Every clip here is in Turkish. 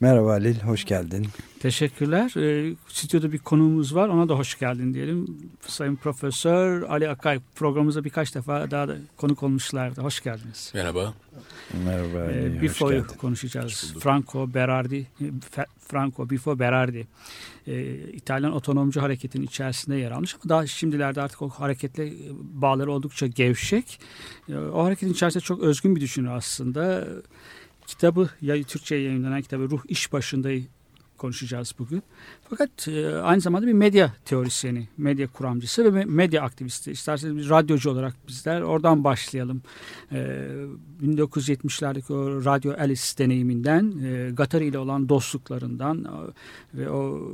Merhaba Halil, hoş geldin. Teşekkürler. Ee, stüdyoda bir konuğumuz var. Ona da hoş geldin diyelim. Sayın Profesör Ali Akay programımıza birkaç defa daha da konuk olmuşlardı. Hoş geldiniz. Merhaba. Merhaba Ali, hoş Bifo'yu konuşacağız. Franco Berardi, e, Franco Bifo Berardi. Ee, İtalyan otonomcu hareketin içerisinde yer almış ama daha şimdilerde artık o hareketle e, bağları oldukça gevşek. Ee, o hareketin içerisinde çok özgün bir düşünür aslında. Kitabı, ya Türkçe'ye yayınlanan kitabı Ruh İş Başında'yı konuşacağız bugün. Fakat e, aynı zamanda bir medya teorisyeni, medya kuramcısı ve me- medya aktivisti. İsterseniz bir radyocu olarak bizler oradan başlayalım. E, 1970'lerdeki o Radyo Alice deneyiminden, e, ile olan dostluklarından e, ve o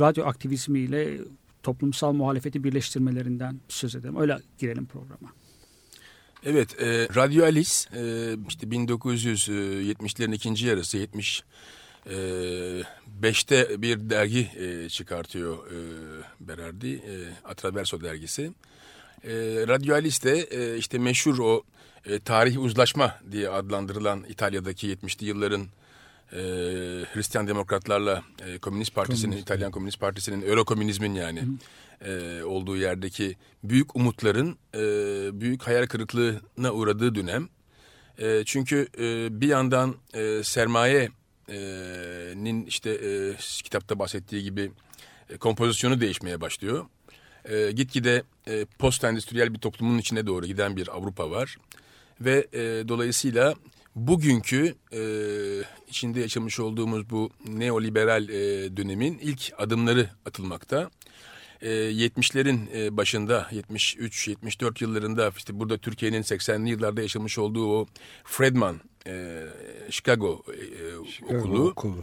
radyo aktivizmiyle toplumsal muhalefeti birleştirmelerinden söz edelim. Öyle girelim programa. Evet, e, Radyo Alice e, işte 1970'lerin ikinci yarısı 70 e, 5'te bir dergi e, çıkartıyor e, Berardi, e, Atraverso dergisi. E, Radyo Alice de e, işte meşhur o e, tarihi uzlaşma diye adlandırılan İtalya'daki 70'li yılların e, Hristiyan demokratlarla e, Komünist Partisi'nin, İtalyan Komünist Partisi'nin, Eurokomünizmin yani e, olduğu yerdeki büyük umutların e, büyük hayal kırıklığına uğradığı dönem. E, çünkü e, bir yandan e, sermayenin işte e, kitapta bahsettiği gibi e, kompozisyonu değişmeye başlıyor. E, gitgide e, post endüstriyel bir toplumun içine doğru giden bir Avrupa var. Ve e, dolayısıyla bugünkü e, içinde yaşamış olduğumuz bu neoliberal e, dönemin ilk adımları atılmakta. E, 70'lerin e, başında 73-74 yıllarında işte burada Türkiye'nin 80'li yıllarda yaşamış olduğu o Fredman e, Chicago, e, okulu Okulu.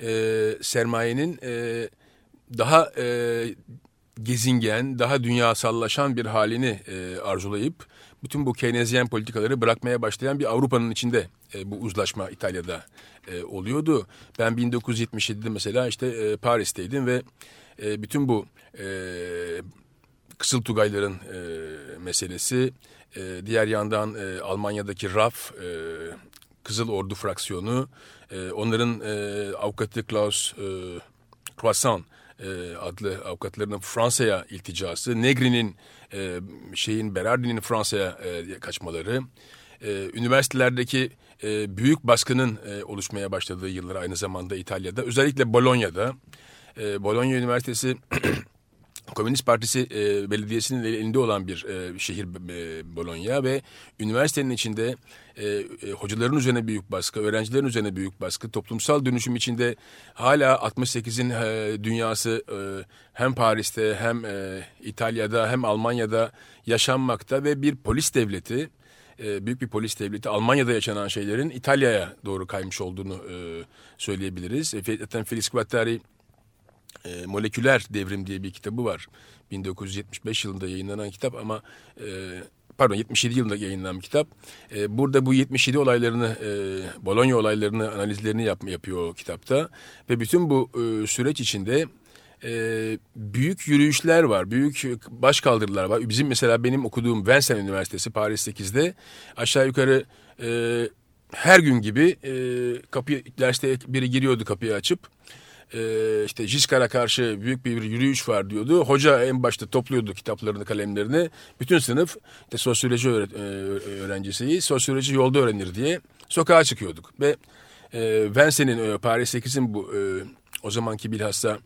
e, sermayenin e, daha e, gezingen, daha dünyasallaşan bir halini e, arzulayıp bütün bu Keynesyen politikaları bırakmaya başlayan bir Avrupa'nın içinde e, bu uzlaşma İtalya'da e, oluyordu. Ben 1977'de mesela işte e, Paris'teydim ve e, bütün bu e, Kızıl Tugayların e, meselesi, e, diğer yandan e, Almanya'daki RAF, e, Kızıl Ordu fraksiyonu, e, onların e, avukatı Klaus e, Croissant e, adlı avukatlarının Fransa'ya ilticası, Negri'nin e, şeyin Berardi'nin Fransa'ya e, kaçmaları, e, üniversitelerdeki e, büyük baskının e, oluşmaya başladığı yıllar aynı zamanda İtalya'da, özellikle Bolonya'da. E, Bologna Üniversitesi Komünist Partisi e, belediyesinin elinde olan bir e, şehir e, Bologna ve üniversitenin içinde e, e, hocaların üzerine büyük baskı, öğrencilerin üzerine büyük baskı, toplumsal dönüşüm içinde hala 68'in e, dünyası e, hem Paris'te hem e, İtalya'da hem Almanya'da yaşanmakta ve bir polis devleti e, büyük bir polis devleti Almanya'da yaşanan şeylerin İtalya'ya doğru kaymış olduğunu e, söyleyebiliriz. E, Zaten Felix Guattari e, Moleküler Devrim diye bir kitabı var. 1975 yılında yayınlanan kitap ama e, pardon 77 yılında yayınlanan kitap. E, burada bu 77 olaylarını, e, Bologna olaylarını analizlerini yap, yapıyor o kitapta. Ve bütün bu e, süreç içinde e, büyük yürüyüşler var, büyük başkaldırılar var. Bizim mesela benim okuduğum Vincennes Üniversitesi Paris 8'de aşağı yukarı e, her gün gibi e, kapıyı derste biri giriyordu kapıyı açıp e, işte Giscard'a karşı büyük bir yürüyüş var diyordu. Hoca en başta topluyordu kitaplarını, kalemlerini. Bütün sınıf işte sosyoloji öğret- e, öğrencisi, sosyoloji yolda öğrenir diye sokağa çıkıyorduk. Ve e, Vincennes'in, e, Paris 8'in bu e, o zamanki bilhassa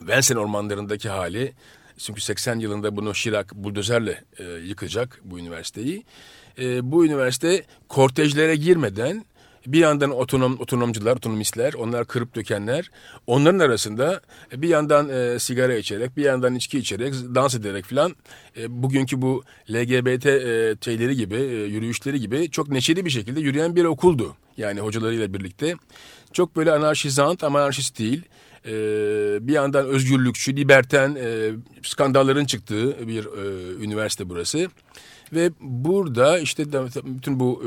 Vincennes ormanlarındaki hali çünkü 80 yılında bunu Şirak buldozerle e, yıkacak bu üniversiteyi. E, bu üniversite kortejlere girmeden bir yandan otonom otonomcular, otonomistler, onlar kırıp dökenler. Onların arasında bir yandan e, sigara içerek, bir yandan içki içerek, dans ederek filan e, bugünkü bu LGBT e, şeyleri gibi, e, yürüyüşleri gibi çok neşeli bir şekilde yürüyen bir okuldu. Yani hocalarıyla birlikte. Çok böyle anarşizant ama anarşist değil. E, bir yandan özgürlükçü, liberten, e, skandalların çıktığı bir e, üniversite burası. Ve burada işte bütün bu e,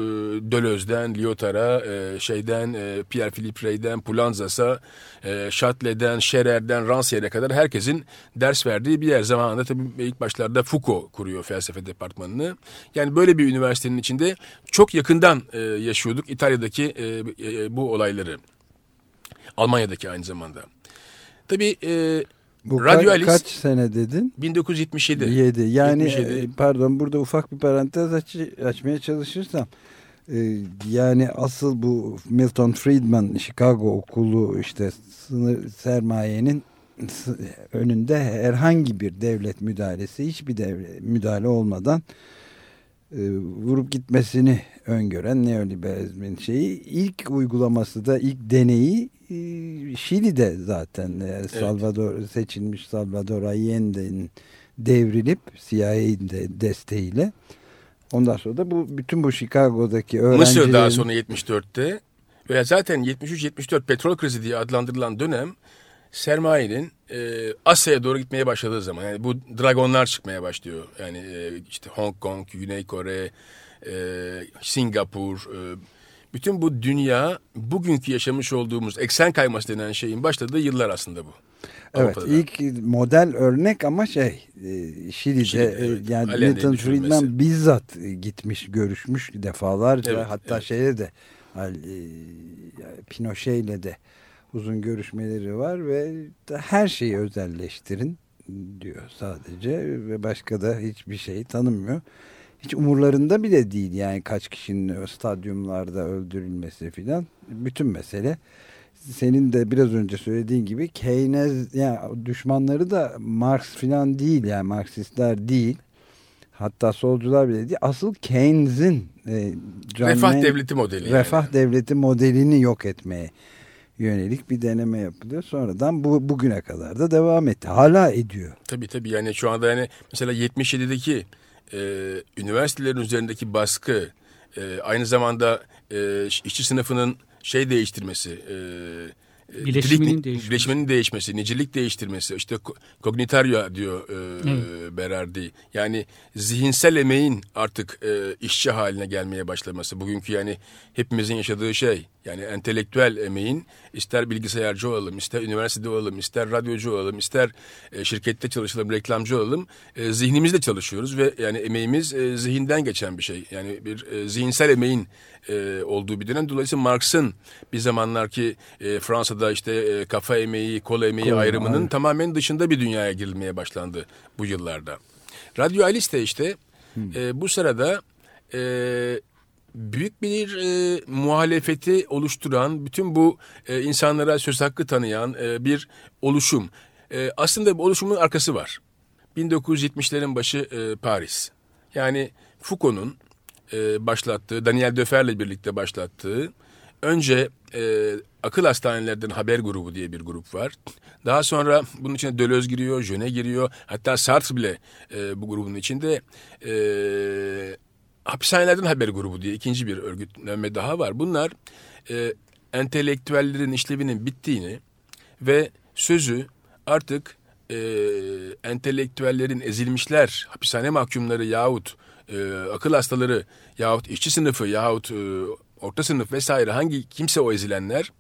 Döloz'den, Lyotard'a, e, şeyden, e, Pierre Philippe Rey'den, Pulanzas'a, e, Châtelet'den, Scherer'den, Rancière'e kadar herkesin ders verdiği bir yer. Zamanında tabii ilk başlarda Foucault kuruyor felsefe departmanını. Yani böyle bir üniversitenin içinde çok yakından e, yaşıyorduk İtalya'daki bu olayları. Almanya'daki aynı zamanda. Tabii Bu Radyo ka- Alice- kaç sene dedin? 1977. 7. Yani 77. e, pardon burada ufak bir parantez aç, açmaya çalışırsam e, yani asıl bu Milton Friedman Chicago okulu işte sınır sermayenin önünde herhangi bir devlet müdahalesi hiçbir devlet müdahale olmadan e, vurup gitmesini öngören neoliberalizmin şeyi ilk uygulaması da ilk deneyi Şili'de zaten e, Salvador seçilmiş Salvador Allende'nin devrilip CIA'nin de desteğiyle ondan sonra da bu bütün bu Chicago'daki öğrencilerin Mısır daha sonra 74'te veya zaten 73-74 petrol krizi diye adlandırılan dönem sermayenin e, Asya'ya doğru gitmeye başladığı zaman yani bu dragonlar çıkmaya başlıyor. Yani e, işte Hong Kong, Güney Kore, e, Singapur, e, bütün bu dünya bugünkü yaşamış olduğumuz eksen kayması denen şeyin başladığı yıllar aslında bu. Evet Avrupa'da. ilk model örnek ama şey e, Şili'de Şili'de, e, evet. yani Allende'nin Milton. Friedman bizzat gitmiş görüşmüş defalarca Evet, hatta evet. şeyle de e, Pinochet'le de uzun görüşmeleri var ve her şeyi özelleştirin diyor sadece ve başka da hiçbir şey tanımıyor. Hiç umurlarında bile değil yani kaç kişinin stadyumlarda öldürülmesi filan. Bütün mesele senin de biraz önce söylediğin gibi Keynes yani düşmanları da Marx filan değil yani Marksistler değil. Hatta solcular bile değil. Asıl Keynes'in e, Refah Maynard- devleti modeli. refah yani. devleti modelini yok etmeye yönelik bir deneme yapılıyor. Sonradan bu bugüne kadar da devam etti. Hala ediyor. Tabii tabii yani şu anda yani mesela 77'deki e, üniversitelerin üzerindeki baskı e, aynı zamanda e, işçi sınıfının şey değiştirmesi e, e, Bileşiminin değişmesi. bileşiminin değişmesi, nicilik değiştirmesi, işte ko- cognitario diyor e, Evet. Berardi. Yani zihinsel emeğin artık e, işçi haline gelmeye başlaması. Bugünkü yani hepimizin yaşadığı şey. Yani entelektüel emeğin ister bilgisayarcı olalım, ister üniversitede olalım, ister radyocu olalım, ister e, şirkette çalışalım, reklamcı olalım. E, zihnimizle çalışıyoruz ve yani emeğimiz e, zihinden geçen bir şey. Yani bir e, zihinsel emeğin e, olduğu bir dönem. Dolayısıyla Marx'ın bir zamanlar ki e, Fransa'da işte e, kafa emeği, kol emeği Kol, ayrımının evet. tamamen dışında bir dünyaya girilmeye başlandı bu yıllarda. Radyo Alice de işte e, bu sırada e, büyük bir e, muhalefeti oluşturan, bütün bu e, insanlara söz hakkı tanıyan e, bir oluşum. E, aslında bu oluşumun arkası var. 1970'lerin başı e, Paris. Yani Foucault'un e, başlattığı, Daniel Defer'le birlikte başlattığı önce e, akıl hastanelerden haber grubu diye bir grup var. Daha sonra bunun içine Deleuze giriyor, Jöne giriyor. Hatta Sartre bile e, bu grubun içinde e, hapishanelerden haber grubu diye ikinci bir örgütlenme daha var. Bunlar e, entelektüellerin işlevinin bittiğini ve sözü artık e, entelektüellerin ezilmişler, hapishane mahkumları yahut e, akıl hastaları yahut işçi sınıfı yahut e, orta sınıf vesaire hangi kimse o ezilenler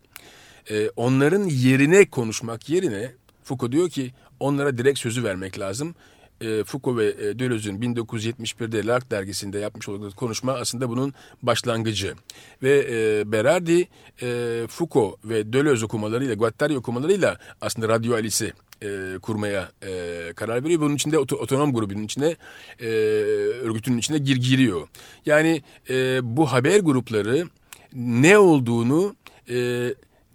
e, onların yerine konuşmak yerine Foucault diyor ki onlara direkt sözü vermek lazım. E, Foucault ve e, Deleuze'ün 1971'de Lark dergisinde yapmış olduğu konuşma aslında bunun başlangıcı. Ve e, Berardi e, Foucault ve Deleuze okumalarıyla, Guattari okumalarıyla aslında Radyo Alice'i e, kurmaya e, karar veriyor. Bunun içinde oto- otonom grubunun içine e, örgütünün içine gir giriyor. Yani e, bu haber grupları ne olduğunu e,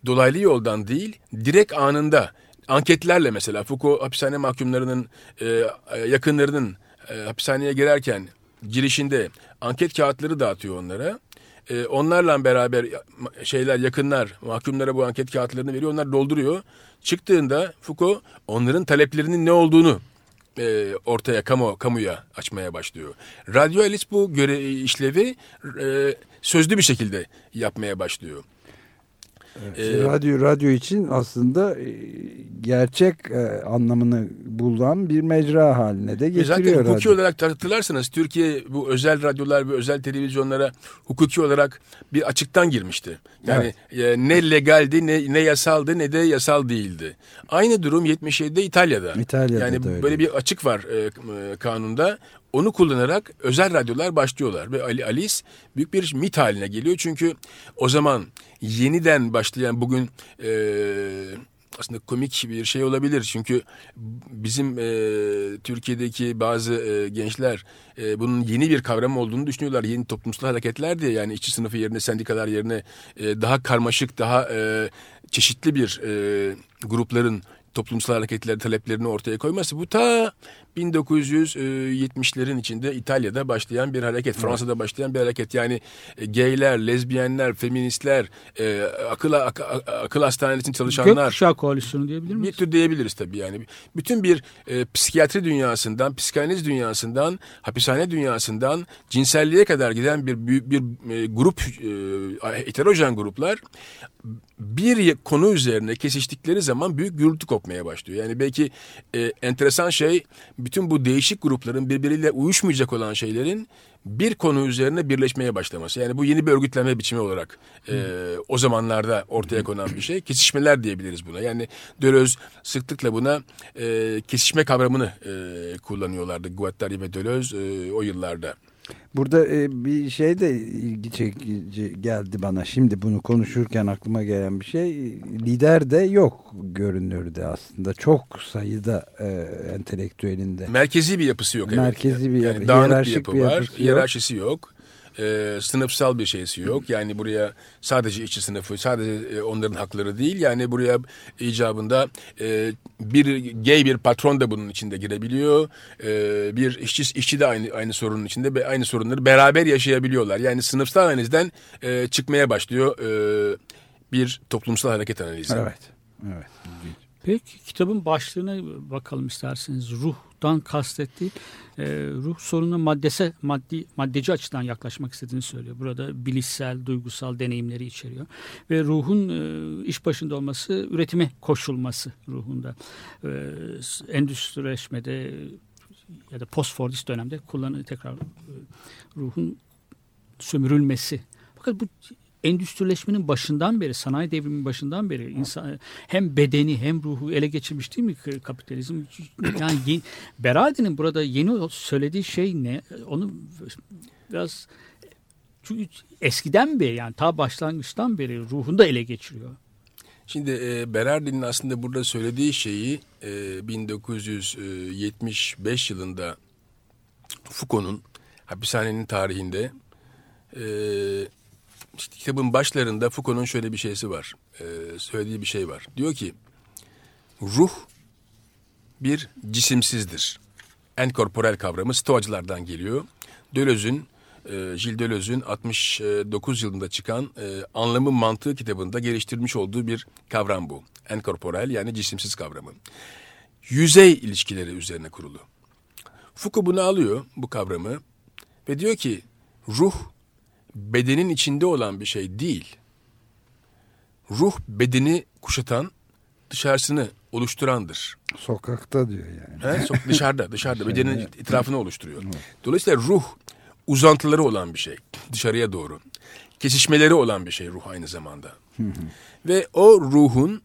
dolaylı yoldan değil direkt anında anketlerle mesela Foucault hapishane mahkumlarının e, yakınlarının e, hapishaneye girerken girişinde anket kağıtları dağıtıyor onlara. E, onlarla beraber şeyler yakınlar mahkumlara bu anket kağıtlarını veriyor. Onlar dolduruyor. Çıktığında Foucault onların taleplerinin ne olduğunu e, ortaya kamu kamuya açmaya başlıyor. Radyo Alice bu göre işlevi e, sözlü bir şekilde yapmaya başlıyor. Ee, radyo radyo için aslında e, gerçek e, anlamını bulan bir mecra haline de E getiriyor Zaten hukuki radyo. olarak hatırlarsanız Türkiye bu özel radyolar ve özel televizyonlara hukuki olarak bir açıktan girmişti. Yani e, ne legaldi ne, ne yasaldı ne de yasal değildi. Aynı durum 77'de İtalya'da. İtalya'da yani da öyle. böyle bir açık var e, kanunda. Onu kullanarak özel radyolar başlıyorlar ve Ali Alice büyük bir mit haline geliyor. Çünkü o zaman yeniden başlayan bugün e, aslında komik bir şey olabilir. Çünkü bizim e, Türkiye'deki bazı e, gençler e, bunun yeni bir kavram olduğunu düşünüyorlar. Yeni toplumsal hareketler diye. Yani işçi sınıfı yerine sendikalar yerine e, daha karmaşık daha e, çeşitli bir e, grupların toplumsal hareketler taleplerini ortaya koyması bu ta 1970'lerin içinde İtalya'da başlayan bir hareket, Fransa'da başlayan bir hareket. Yani e, gayler, lezbiyenler, feministler, e, akıl ak- ak- akıl hastanesinde çalışanlar Gökkuşağı koalisyonu diyebilir bir miyiz? tür diyebiliriz tabii yani. Bütün bir e, psikiyatri dünyasından, psikanaliz dünyasından, hapishane dünyasından cinselliğe kadar giden bir bir e, grup, e, heterojen gruplar bir konu üzerine kesiştikleri zaman büyük gürültü kopmaya başlıyor. Yani belki e, enteresan şey bütün bu değişik grupların birbiriyle uyuşmayacak olan şeylerin bir konu üzerine birleşmeye başlaması. Yani bu yeni bir örgütlenme biçimi olarak e, o zamanlarda ortaya konan bir şey. Kesişmeler diyebiliriz buna. Yani Deleuze sıklıkla buna e, kesişme kavramını e, kullanıyorlardı. Guattari ve Deleuze e, o yıllarda. Burada e, bir şey de ilgi çekici geldi bana. Şimdi bunu konuşurken aklıma gelen bir şey. Lider de yok görünürde aslında. Çok sayıda e, entelektüelinde. Merkezi bir yapısı yok. evet. Merkezi bir yapı, Yani dağınık bir yapı bir var. yapısı yok. Hiyerarşisi yok. Ee, sınıfsal bir şeysi yok. Yani buraya sadece işçi sınıfı, sadece e, onların hakları değil. Yani buraya icabında e, bir gay bir patron da bunun içinde girebiliyor. E, bir işçi işçi de aynı aynı sorunun içinde ve aynı sorunları beraber yaşayabiliyorlar. Yani sınıfsal analizden e, çıkmaya başlıyor e, bir toplumsal hareket analizi. Evet. Evet. Peki kitabın başlığına bakalım isterseniz. Ruhtan kastettiği e, ruh sorununa maddese, maddi, maddeci açıdan yaklaşmak istediğini söylüyor. Burada bilişsel, duygusal deneyimleri içeriyor. Ve ruhun e, iş başında olması, üretime koşulması ruhunda. E, endüstrileşmede ya da postfordist dönemde kullanı tekrar e, ruhun sömürülmesi. Fakat bu endüstrileşmenin başından beri, sanayi devriminin başından beri insan hem bedeni hem ruhu ele geçirmiş değil mi kapitalizm? Yani ye- Berardi'nin burada yeni söylediği şey ne? Onu biraz çünkü eskiden beri yani ta başlangıçtan beri ruhunu da ele geçiriyor. Şimdi e, Berardi'nin aslında burada söylediği şeyi e, 1975 yılında Foucault'un hapishanenin tarihinde e, işte kitabın başlarında Foucault'un şöyle bir şeysi var. E, söylediği bir şey var. Diyor ki ruh bir cisimsizdir. Enkorporel kavramı Stoacılardan geliyor. Deleuze'ün e, Gilles Deleuze'ün 69 yılında çıkan e, Anlamı Mantığı kitabında geliştirmiş olduğu bir kavram bu. Enkorporel yani cisimsiz kavramı. Yüzey ilişkileri üzerine kurulu. Foucault bunu alıyor bu kavramı ve diyor ki ruh bedenin içinde olan bir şey değil. Ruh bedeni kuşatan dışarısını oluşturandır. Sokakta diyor yani. He? Sok- dışarıda, dışarıda bedenin etrafını oluşturuyor. Dolayısıyla ruh uzantıları olan bir şey dışarıya doğru. Kesişmeleri olan bir şey ruh aynı zamanda. Ve o ruhun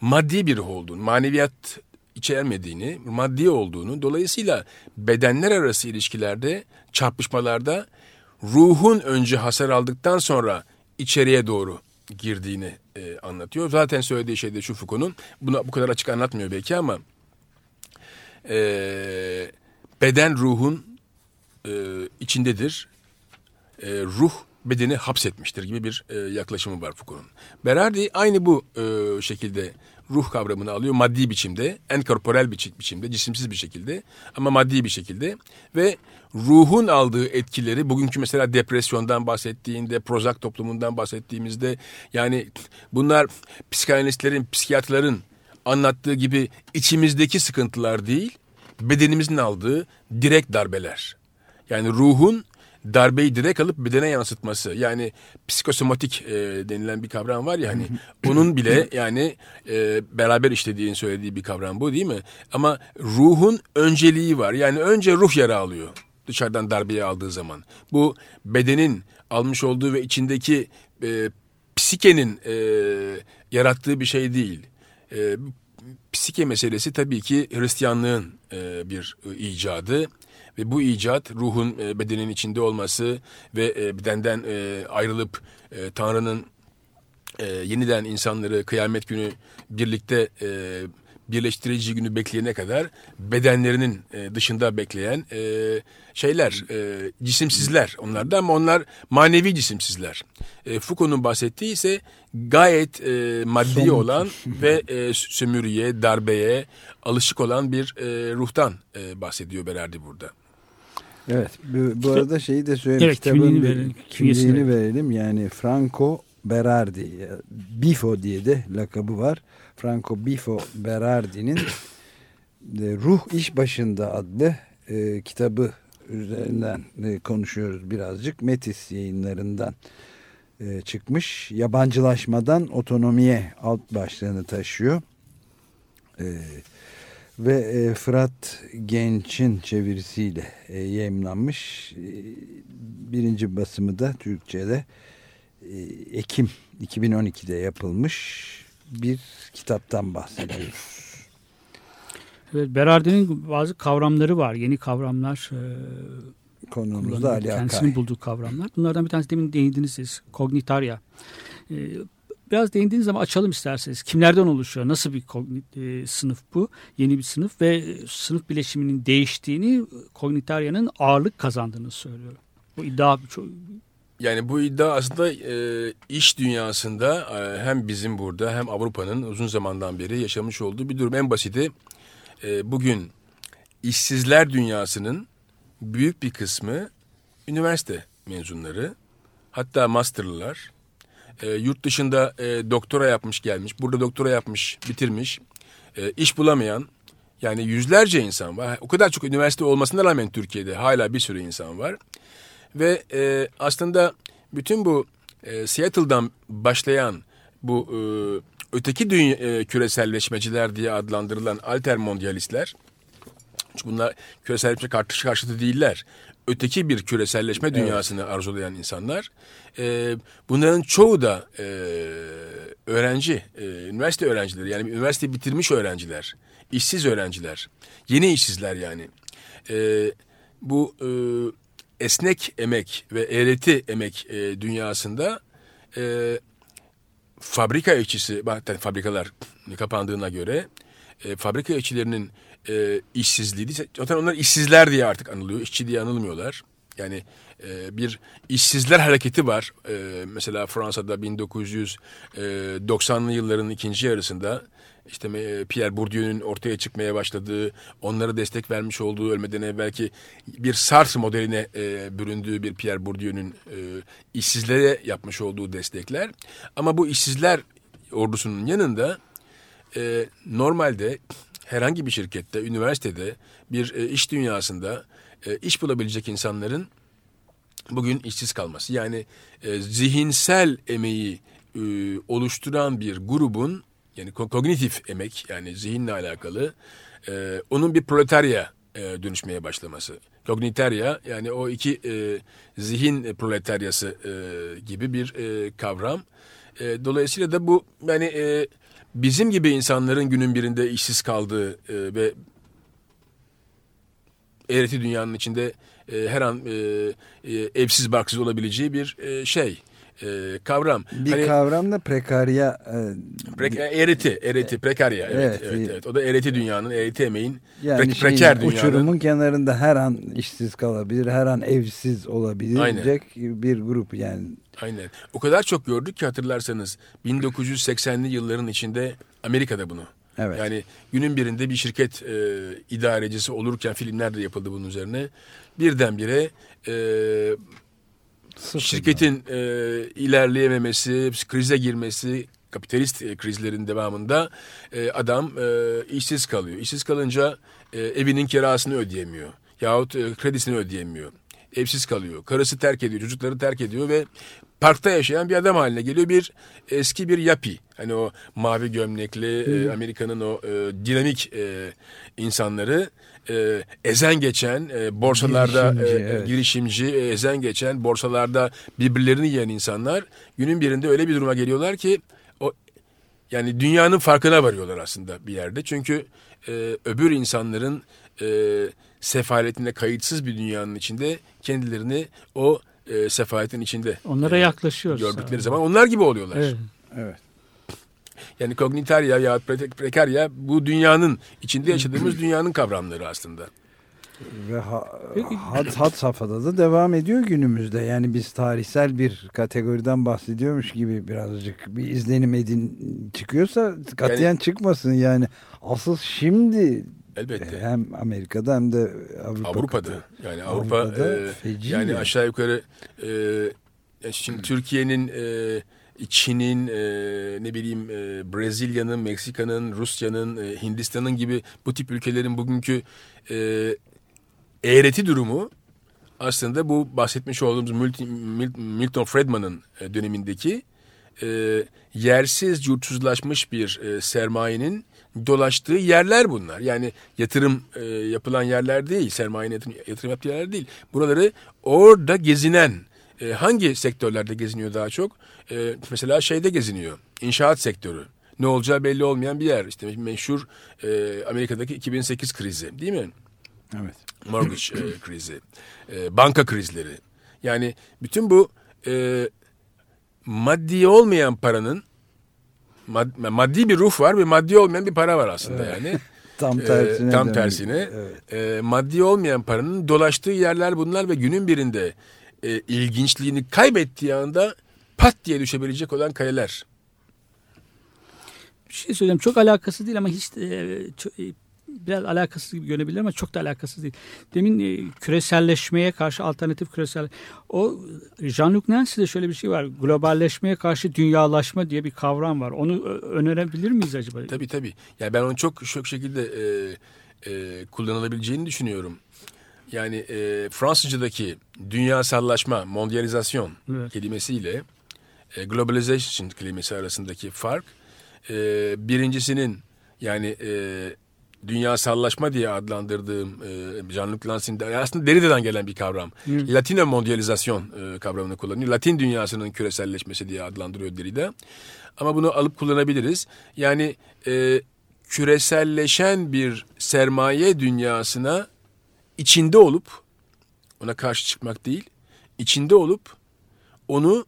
maddi bir olduğunu, maneviyat içermediğini, maddi olduğunu, dolayısıyla bedenler arası ilişkilerde, çarpışmalarda ruhun önce hasar aldıktan sonra içeriye doğru girdiğini e, anlatıyor. Zaten söylediği şey de şu Foucault'un, bunu bu kadar açık anlatmıyor belki ama e, beden ruhun e, içindedir. E, ruh bedeni hapsetmiştir gibi bir e, yaklaşımı var Foucault'un. Berardi aynı bu e, şekilde ruh kavramını alıyor maddi biçimde, enkorporel bir biçimde, cisimsiz bir şekilde ama maddi bir şekilde ve ruhun aldığı etkileri bugünkü mesela depresyondan bahsettiğinde, Prozac toplumundan bahsettiğimizde yani bunlar psikanalistlerin, psikiyatrların anlattığı gibi içimizdeki sıkıntılar değil, bedenimizin aldığı direkt darbeler. Yani ruhun darbeyi direkt alıp bedene yansıtması. Yani psikosomatik e, denilen bir kavram var ya hani onun bile yani e, beraber işlediğini söylediği bir kavram bu değil mi? Ama ruhun önceliği var. Yani önce ruh yara alıyor dışarıdan darbeyi aldığı zaman. Bu bedenin almış olduğu ve içindeki e, psikenin e, yarattığı bir şey değil. E, psike meselesi tabii ki Hristiyanlığın e, bir e, icadı ve bu icat ruhun e, bedenin içinde olması ve e, bedenden e, ayrılıp Tanrı'nın yeniden insanları kıyamet günü birlikte e, birleştirici günü bekleyene kadar bedenlerinin e, dışında bekleyen e, şeyler, e, cisimsizler onlar da ama onlar manevi cisimsizler. Foucault'un bahsettiği ise gayet maddi Somut. olan ve sömürüye, darbeye alışık olan bir ruhtan bahsediyor Berardi burada. Evet. Bu, bu arada şeyi de söyleyeyim. Evet, Kitabın kimliğini verelim, Kimliğini verelim. Yani Franco Berardi. Bifo diye de lakabı var. Franco Bifo Berardi'nin e, Ruh İş Başında adlı e, kitabı üzerinden e, konuşuyoruz birazcık. Metis yayınlarından e, çıkmış. Yabancılaşmadan otonomiye alt başlığını taşıyor. E, ve e, Fırat Genç'in çevirisiyle e, yayımlanmış. E, birinci basımı da Türkçe'de e, Ekim 2012'de yapılmış bir kitaptan bahsediyoruz. Evet, Berardi'nin bazı kavramları var. Yeni kavramlar e, Konumuzda. Ali Kendisinin Akay. bulduğu kavramlar. Bunlardan bir tanesi demin değindiniz siz. Kognitarya. E, biraz değindiğiniz zaman açalım isterseniz. Kimlerden oluşuyor? Nasıl bir e, sınıf bu? Yeni bir sınıf ve sınıf bileşiminin değiştiğini, Kognitaryanın ağırlık kazandığını söylüyor. Bu iddia çok Yani bu iddia aslında e, iş dünyasında e, hem bizim burada hem Avrupa'nın uzun zamandan beri yaşamış olduğu bir durum. En basiti e, bugün işsizler dünyasının büyük bir kısmı üniversite mezunları hatta masterlılar. E, yurt dışında e, doktora yapmış gelmiş, burada doktora yapmış, bitirmiş, e, iş bulamayan yani yüzlerce insan var. O kadar çok üniversite olmasına rağmen Türkiye'de hala bir sürü insan var. Ve e, aslında bütün bu e, Seattle'dan başlayan bu e, öteki dünya, e, küreselleşmeciler diye adlandırılan altermondialistler, çünkü bunlar küreselleşme karşı karşıtı değiller. Öteki bir küreselleşme dünyasını arzulayan insanlar. E, bunların çoğu da e, öğrenci, e, üniversite öğrencileri yani üniversite bitirmiş öğrenciler, işsiz öğrenciler, yeni işsizler yani. E, bu e, esnek emek ve eğreti emek e, dünyasında e, fabrika işçisi, zaten fabrikalar kapandığına göre e, fabrika işçilerinin e, işsizliği, zaten onlar işsizler diye artık anılıyor, işçi diye anılmıyorlar. Yani e, bir işsizler hareketi var. E, mesela Fransa'da 1990'lı yılların ikinci yarısında işte Pierre Bourdieu'nun ortaya çıkmaya başladığı, onlara destek vermiş olduğu ölmeden evvelki bir SARS modeline e, büründüğü bir Pierre Bourdieu'nun e, işsizlere yapmış olduğu destekler. Ama bu işsizler ordusunun yanında e, normalde herhangi bir şirkette, üniversitede, bir e, iş dünyasında e, iş bulabilecek insanların bugün işsiz kalması. Yani e, zihinsel emeği e, oluşturan bir grubun yani ko- kognitif emek yani zihinle alakalı e, onun bir proletarya e, dönüşmeye başlaması. Kognitarya yani o iki e, zihin proletaryası e, gibi bir e, kavram. E, dolayısıyla da bu yani e, bizim gibi insanların günün birinde işsiz kaldığı e, ve eğreti dünyanın içinde e, her an e, e, evsiz barksız olabileceği bir e, şey. E, kavram. Bir Hani- kavram da prekarya e, Prek- eriti, eriti, prekarya. Evet, Evet, evet, e- evet, O da eriti dünyanın, eriti emeğin, yani pre- şeyin, preker dünyanın. uçurumun kenarında her an işsiz kalabilir, her an evsiz olabilecek bir grup yani. Aynen. O kadar çok gördük ki hatırlarsanız 1980'li yılların içinde Amerika'da bunu. Evet. Yani günün birinde bir şirket e, idarecisi olurken filmler de yapıldı bunun üzerine. Birdenbire e, Sıfır. şirketin e, ilerleyememesi, krize girmesi, kapitalist e, krizlerin devamında e, adam e, işsiz kalıyor. İşsiz kalınca e, evinin kirasını ödeyemiyor. Yahut e, kredisini ödeyemiyor. Evsiz kalıyor. Karısı terk ediyor, çocukları terk ediyor ve parkta yaşayan bir adam haline geliyor. Bir eski bir yapi. Hani o mavi gömlekli e, Amerika'nın o e, dinamik e, insanları e, ezen geçen e, borsalarda Girişimci, e, evet. girişimci, e, ezen geçen, borsalarda birbirlerini yiyen insanlar günün birinde öyle bir duruma geliyorlar ki o yani dünyanın farkına varıyorlar aslında bir yerde. Çünkü e, öbür insanların e, sefaletinde kayıtsız bir dünyanın içinde kendilerini o e, sefaletin içinde Onlara e, yaklaşıyoruz. gördükleri zaman onlar gibi oluyorlar. Evet. Evet. Yani kognitarya ya pre- prekarya bu dünyanın içinde yaşadığımız dünyanın kavramları aslında. Ve ha, had, had safhada da devam ediyor günümüzde. Yani biz tarihsel bir kategoriden bahsediyormuş gibi birazcık bir izlenim edin çıkıyorsa katiyen çıkmasın yani. Asıl şimdi Elbette. hem Amerika'da hem de Avrupa Avrupa'da yani Avrupa Avrupa'da e, yani yani. aşağı yukarı e, ya şimdi Türkiye'nin e, Çin'in e, ne bileyim e, Brezilya'nın, Meksika'nın, Rusya'nın, e, Hindistan'ın gibi bu tip ülkelerin bugünkü e, eğreti durumu aslında bu bahsetmiş olduğumuz Milton, Friedman'ın e, dönemindeki e, yersiz, yurtsuzlaşmış bir e, sermayenin dolaştığı yerler bunlar. Yani yatırım e, yapılan yerler değil, sermayenin yatırım, yatırım yaptığı yerler değil. Buraları orada gezinen, e, hangi sektörlerde geziniyor daha çok? E, mesela şeyde geziniyor, inşaat sektörü. Ne olacağı belli olmayan bir yer. İşte meşhur e, Amerika'daki 2008 krizi değil mi? Evet. mortgage e, krizi, e, banka krizleri. Yani bütün bu e, maddi olmayan paranın mad- maddi bir ruh var ve maddi olmayan bir para var aslında yani. Tam E, tersine. tam dönüyor. tersine. Evet. E, maddi olmayan paranın dolaştığı yerler bunlar ve günün birinde e, ilginçliğini kaybettiği anda pat diye düşebilecek olan kayalar. Bir şey söyleyeyim çok alakası değil ama hiç e, çok- e, biraz alakasız gibi görünebilir ama çok da alakasız değil. Demin e, küreselleşmeye karşı alternatif küresel o Jean-Luc Nancy'de şöyle bir şey var. Globalleşmeye karşı dünyalaşma diye bir kavram var. Onu önerebilir miyiz acaba? Tabii tabii. Yani ben onu çok çok şekilde e, e, kullanılabileceğini düşünüyorum. Yani e, Fransızcadaki dünyasallaşma, mondializasyon Evet. kelimesiyle e, globalization kelimesi arasındaki fark e, birincisinin yani e, dünyasallaşma diye adlandırdığım e, Jean-Luc Lancy'nin de- aslında Derrida'dan gelen bir kavram. Latino mondializasyon e, kavramını kullanıyor. Latin dünyasının küreselleşmesi diye adlandırıyor Derrida. Ama bunu alıp kullanabiliriz. Yani e, küreselleşen bir sermaye dünyasına içinde olup ona karşı çıkmak değil, içinde olup onu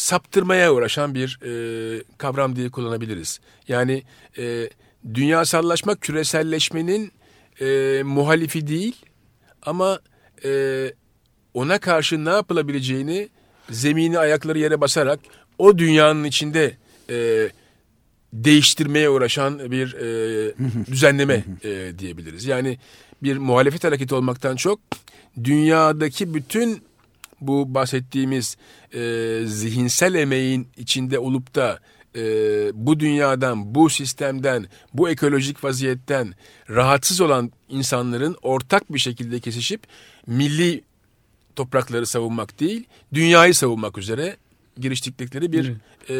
saptırmaya uğraşan bir e, kavram diye kullanabiliriz. Yani e, dünyasallaşma küreselleşmenin e, muhalifi değil ama e, ona karşı ne yapılabileceğini zemini ayakları yere basarak o dünyanın içinde e, değiştirmeye uğraşan bir e, düzenleme e, diyebiliriz. Yani bir muhalefet hareketi olmaktan çok dünyadaki bütün bu bahsettiğimiz e, zihinsel emeğin içinde olup da e, bu dünyadan, bu sistemden, bu ekolojik vaziyetten rahatsız olan insanların ortak bir şekilde kesişip milli toprakları savunmak değil, dünyayı savunmak üzere giriştikleri bir e,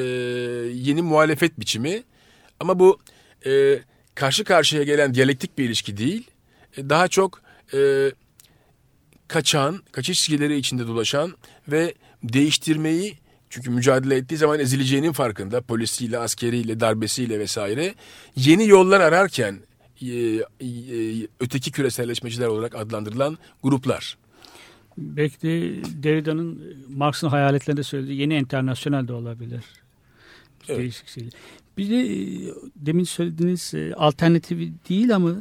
yeni muhalefet biçimi. Ama bu e, karşı karşıya gelen diyalektik bir ilişki değil, e, daha çok e, kaçan, kaçış çizgileri içinde dolaşan ve değiştirmeyi çünkü mücadele ettiği zaman ezileceğinin farkında polisiyle, askeriyle, darbesiyle vesaire yeni yollar ararken e, e, öteki küreselleşmeciler olarak adlandırılan gruplar. Belki de Derrida'nın Marx'ın hayaletlerinde söylediği yeni internasyonel de olabilir. Evet. Değişik şeyler. Bir de e, demin söylediğiniz e, alternatifi değil ama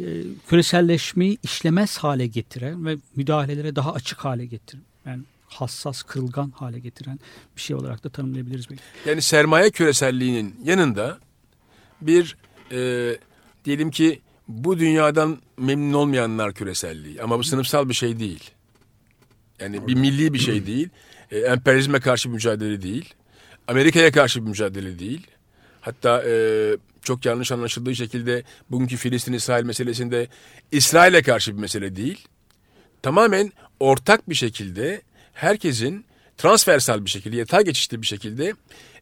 e, küreselleşmeyi işlemez hale getiren ve müdahalelere daha açık hale getiren, yani hassas, kırılgan hale getiren bir şey olarak da tanımlayabiliriz belki. Yani sermaye küreselliğinin yanında bir e, diyelim ki bu dünyadan memnun olmayanlar küreselliği ama bu sınıfsal bir şey değil. Yani bir milli bir şey değil. E, emperyalizme karşı bir mücadele değil. Amerika'ya karşı bir mücadele değil. Hatta e, çok yanlış anlaşıldığı şekilde bugünkü Filistin-İsrail meselesinde İsrail'e karşı bir mesele değil. Tamamen ortak bir şekilde herkesin transversal bir şekilde, yatay geçişli bir şekilde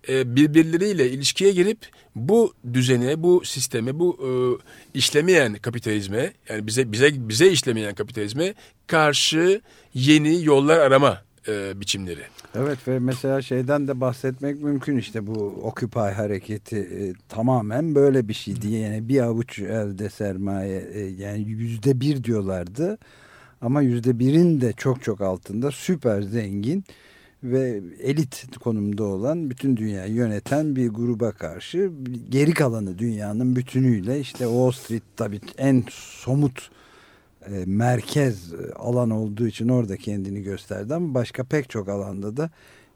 e, birbirleriyle ilişkiye girip bu düzene, bu sisteme, bu e, işlemeyen kapitalizme, yani bize bize bize işlemeyen kapitalizme karşı yeni yollar arama e, biçimleri. Evet ve mesela şeyden de bahsetmek mümkün işte bu Occupy hareketi e, tamamen böyle bir şeydi. Yani bir avuç elde sermaye e, yani yüzde bir diyorlardı ama yüzde birin de çok çok altında süper zengin ve elit konumda olan bütün dünyayı yöneten bir gruba karşı geri kalanı dünyanın bütünüyle işte Wall Street tabii en somut e, merkez e, alan olduğu için orada kendini gösterdi ama başka pek çok alanda da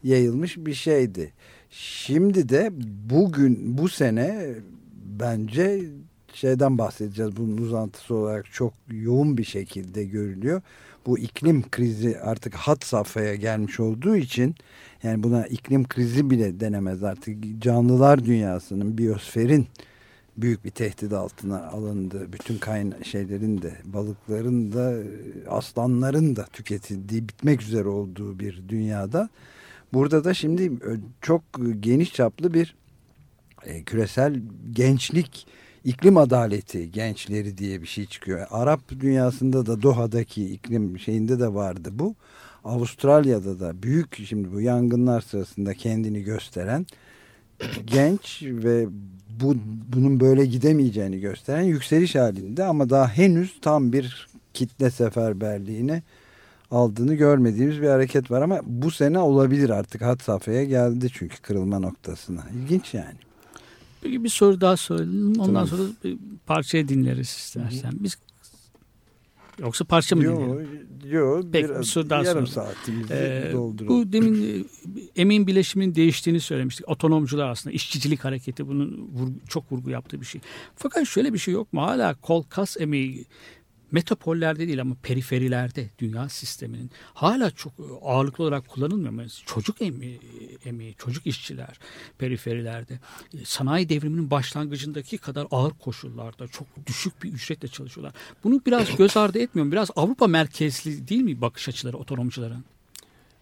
yayılmış bir şeydi. Şimdi de bugün bu sene bence şeyden bahsedeceğiz bunun uzantısı olarak çok yoğun bir şekilde görülüyor. Bu iklim krizi artık hat safhaya gelmiş olduğu için yani buna iklim krizi bile denemez artık canlılar dünyasının biyosferin büyük bir tehdit altına alındı. Bütün kayna şeylerin de balıkların da aslanların da tüketildiği bitmek üzere olduğu bir dünyada. Burada da şimdi çok geniş çaplı bir e, küresel gençlik iklim adaleti gençleri diye bir şey çıkıyor. Arap dünyasında da Doha'daki iklim şeyinde de vardı bu. Avustralya'da da büyük şimdi bu yangınlar sırasında kendini gösteren genç ve bu bunun böyle gidemeyeceğini gösteren yükseliş halinde ama daha henüz tam bir kitle seferberliğine aldığını görmediğimiz bir hareket var ama bu sene olabilir artık hat safhaya geldi çünkü kırılma noktasına. İlginç yani. Peki bir soru daha sorayım. Ondan Tabii. sonra bir parçayı dinleriz istersen. Biz Yoksa parça mı Yok, dinleyelim? yok. Peki, biraz- bir soru daha yarım soralım. saatimizi Ee, dolduralım. bu demin e, emin bileşimin değiştiğini söylemiştik. Otonomcular aslında işçicilik hareketi bunun vurgu- çok vurgu yaptığı bir şey. Fakat şöyle bir şey yok mu? Hala kol kas emeği metapollerde değil ama periferilerde dünya sisteminin hala çok ağırlıklı olarak kullanılmıyor? Çocuk emeği, emeği çocuk işçiler periferilerde e, sanayi devriminin başlangıcındaki kadar ağır koşullarda çok düşük bir ücretle çalışıyorlar. Bunu biraz göz ardı etmiyor mu? Biraz Avrupa merkezli değil mi bakış açıları otonomcuların?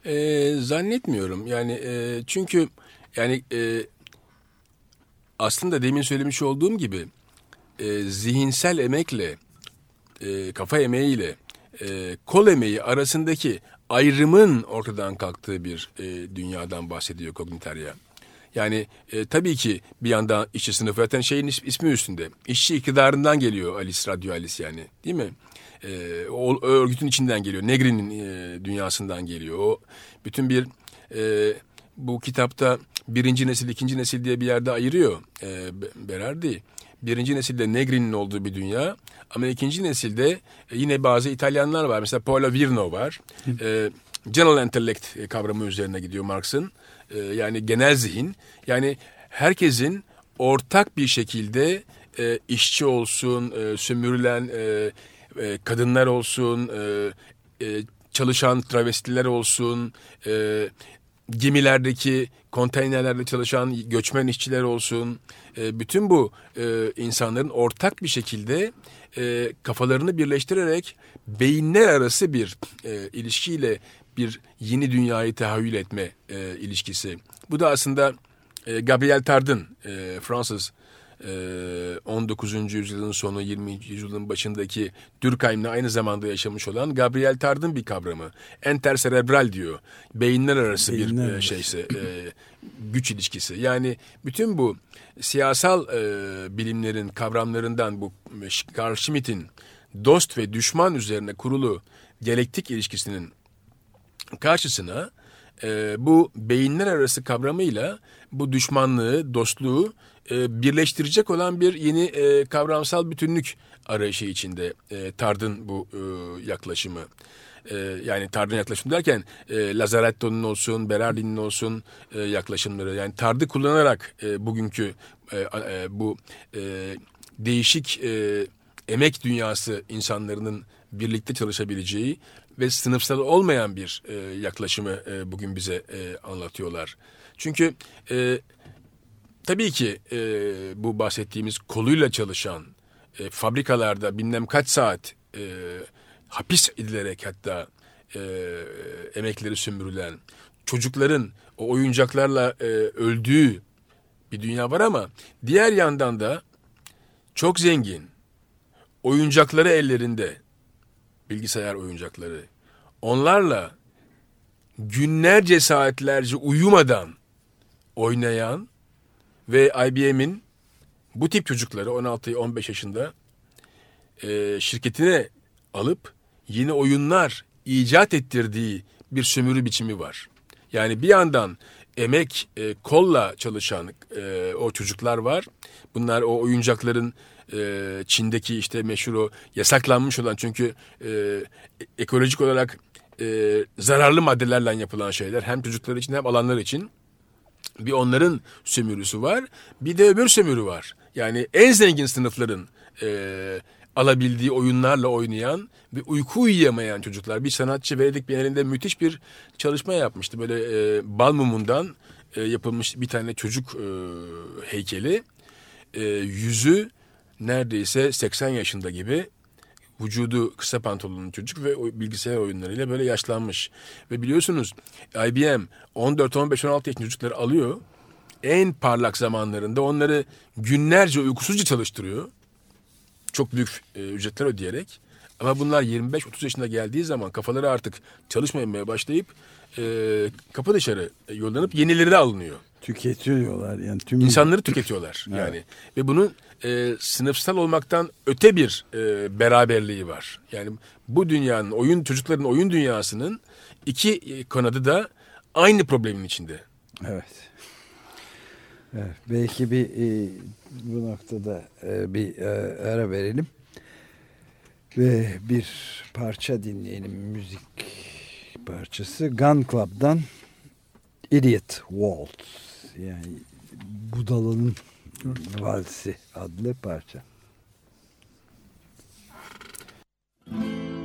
E, zannetmiyorum. Yani e, çünkü yani e, aslında demin söylemiş olduğum gibi e, zihinsel emekle e, kafa emeğiyle e, kol emeği arasındaki ayrımın ortadan kalktığı bir e, dünyadan bahsediyor Kogniterya. Yani e, tabii ki bir yandan işçi sınıfı zaten şeyin is- ismi üstünde. İşçi iktidarından geliyor Alice Radyo Alice yani değil mi? E, o, o örgütün içinden geliyor. Negri'nin e, dünyasından geliyor. O bütün bir e, bu kitapta birinci nesil, ikinci nesil diye bir yerde ayırıyor e, Be- Berardi. Birinci nesilde Negri'nin olduğu bir dünya. Ama ikinci nesilde e, yine bazı İtalyanlar var. Mesela Paolo Virno var. E, general intellect kavramı üzerine gidiyor Marx'ın. E, yani genel zihin. Yani herkesin ortak bir şekilde e, işçi olsun, e, sömürülen e, e, kadınlar olsun, e, e, çalışan travestiler olsun, e, gemilerdeki konteynerlerde çalışan göçmen işçiler olsun, e, bütün bu e, insanların ortak bir şekilde e, kafalarını birleştirerek beyinler arası bir ilişkiyle bir yeni dünyayı tahayyül etme ilişkisi. Bu da aslında Gabriel Tard'ın Fransız 19. yüzyılın sonu 20. yüzyılın başındaki Durkheim'le aynı zamanda yaşamış olan Gabriel Tard'ın bir kavramı. Interserebral diyor. Beyinler arası Beyinler bir e, arası. şeyse e, güç ilişkisi. Yani bütün bu siyasal e, bilimlerin kavramlarından bu Carl Schmitt'in dost ve düşman üzerine kurulu diyalektik ilişkisinin karşısına e, bu beyinler arası kavramıyla bu düşmanlığı, dostluğu e, birleştirecek olan bir yeni e, kavramsal bütünlük arayışı içinde e, Tard'ın bu e, yaklaşımı. Yani Tard'ın yaklaşımı derken Lazaretto'nun olsun, Berardi'nin olsun yaklaşımları. Yani Tard'ı kullanarak bugünkü bu değişik emek dünyası insanların birlikte çalışabileceği ve sınıfsal olmayan bir yaklaşımı bugün bize anlatıyorlar. Çünkü e, tabii ki e, bu bahsettiğimiz koluyla çalışan e, fabrikalarda bilmem kaç saat e, hapis edilerek hatta e, emekleri sömürülen çocukların o oyuncaklarla e, öldüğü bir dünya var ama diğer yandan da çok zengin oyuncakları ellerinde bilgisayar oyuncakları onlarla günlerce saatlerce uyumadan oynayan ve IBM'in bu tip çocukları 16-15 yaşında e, şirketine alıp yeni oyunlar icat ettirdiği bir sömürü biçimi var. Yani bir yandan emek e, kolla çalışan e, o çocuklar var. Bunlar o oyuncakların e, Çin'deki işte meşhur o yasaklanmış olan çünkü e, ekolojik olarak e, zararlı maddelerle yapılan şeyler hem çocuklar için hem alanlar için bir onların sömürüsü var bir de öbür sömürü var. Yani en zengin sınıfların e, alabildiği oyunlarla oynayan ve uyku uyuyamayan çocuklar. Bir sanatçı Venedik Bienalinde müthiş bir çalışma yapmıştı. Böyle e, bal mumundan e, yapılmış bir tane çocuk e, heykeli. E, yüzü neredeyse 80 yaşında gibi vücudu kısa pantolonlu çocuk ve bilgisayar oyunlarıyla böyle yaşlanmış. Ve biliyorsunuz IBM 14, 15, 16 yaşında çocukları alıyor. En parlak zamanlarında onları günlerce uykusuzca çalıştırıyor. Çok büyük e, ücretler ödeyerek. Ama bunlar 25-30 yaşında geldiği zaman kafaları artık çalışmamaya başlayıp e, kapı dışarı yollanıp yenileri de alınıyor. Tüketiyorlar yani tüm İnsanları tüketiyorlar yani. Ve bunun e, sınıfsal olmaktan öte bir e, beraberliği var. Yani bu dünyanın oyun çocukların oyun dünyasının iki e, kanadı da aynı problemin içinde. Evet. Evet, belki bir e, bu noktada e, bir e, ara verelim ve bir parça dinleyelim müzik parçası Gun Club'dan Idiot Waltz yani Budala'nın valsi adlı parça. Thank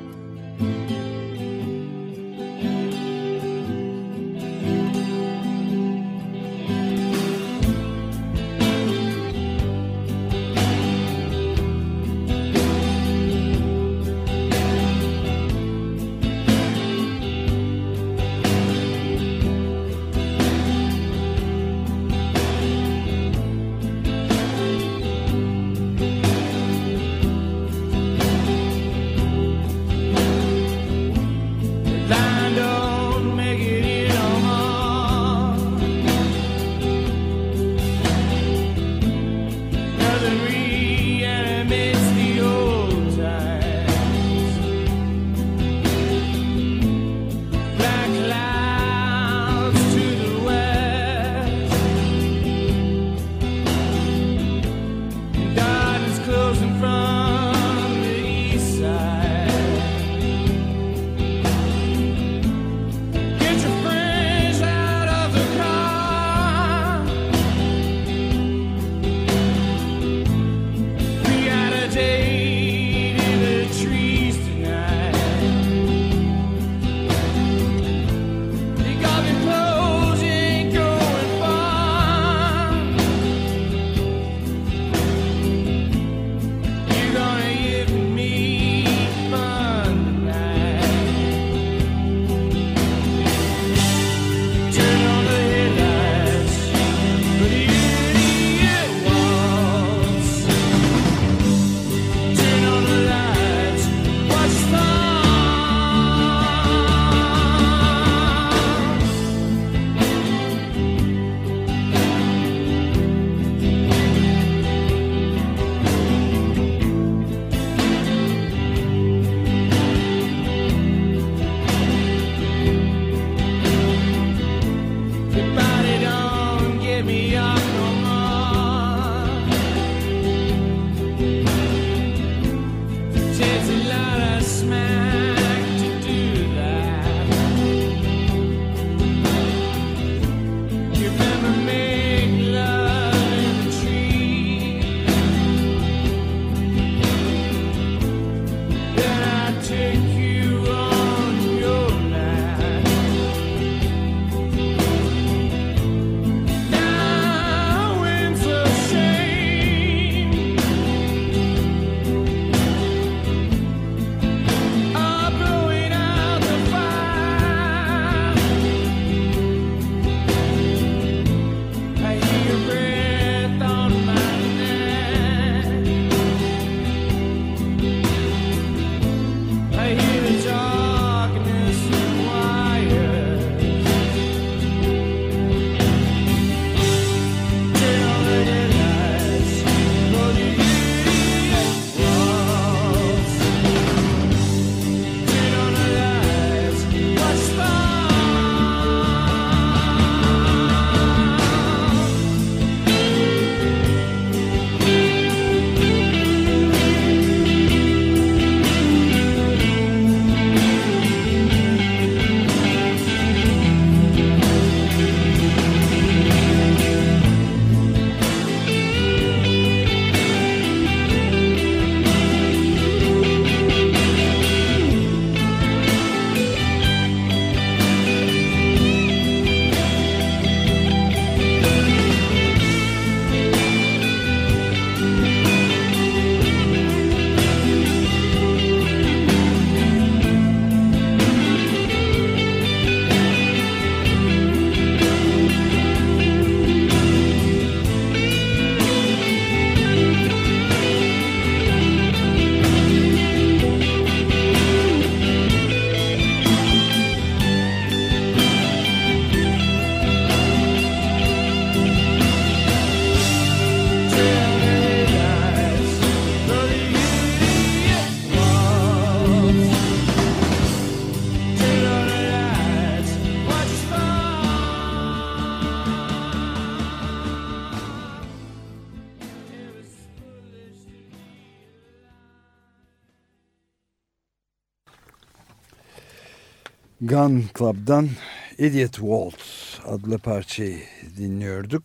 Gun Club'dan Idiot Waltz adlı parçayı dinliyorduk.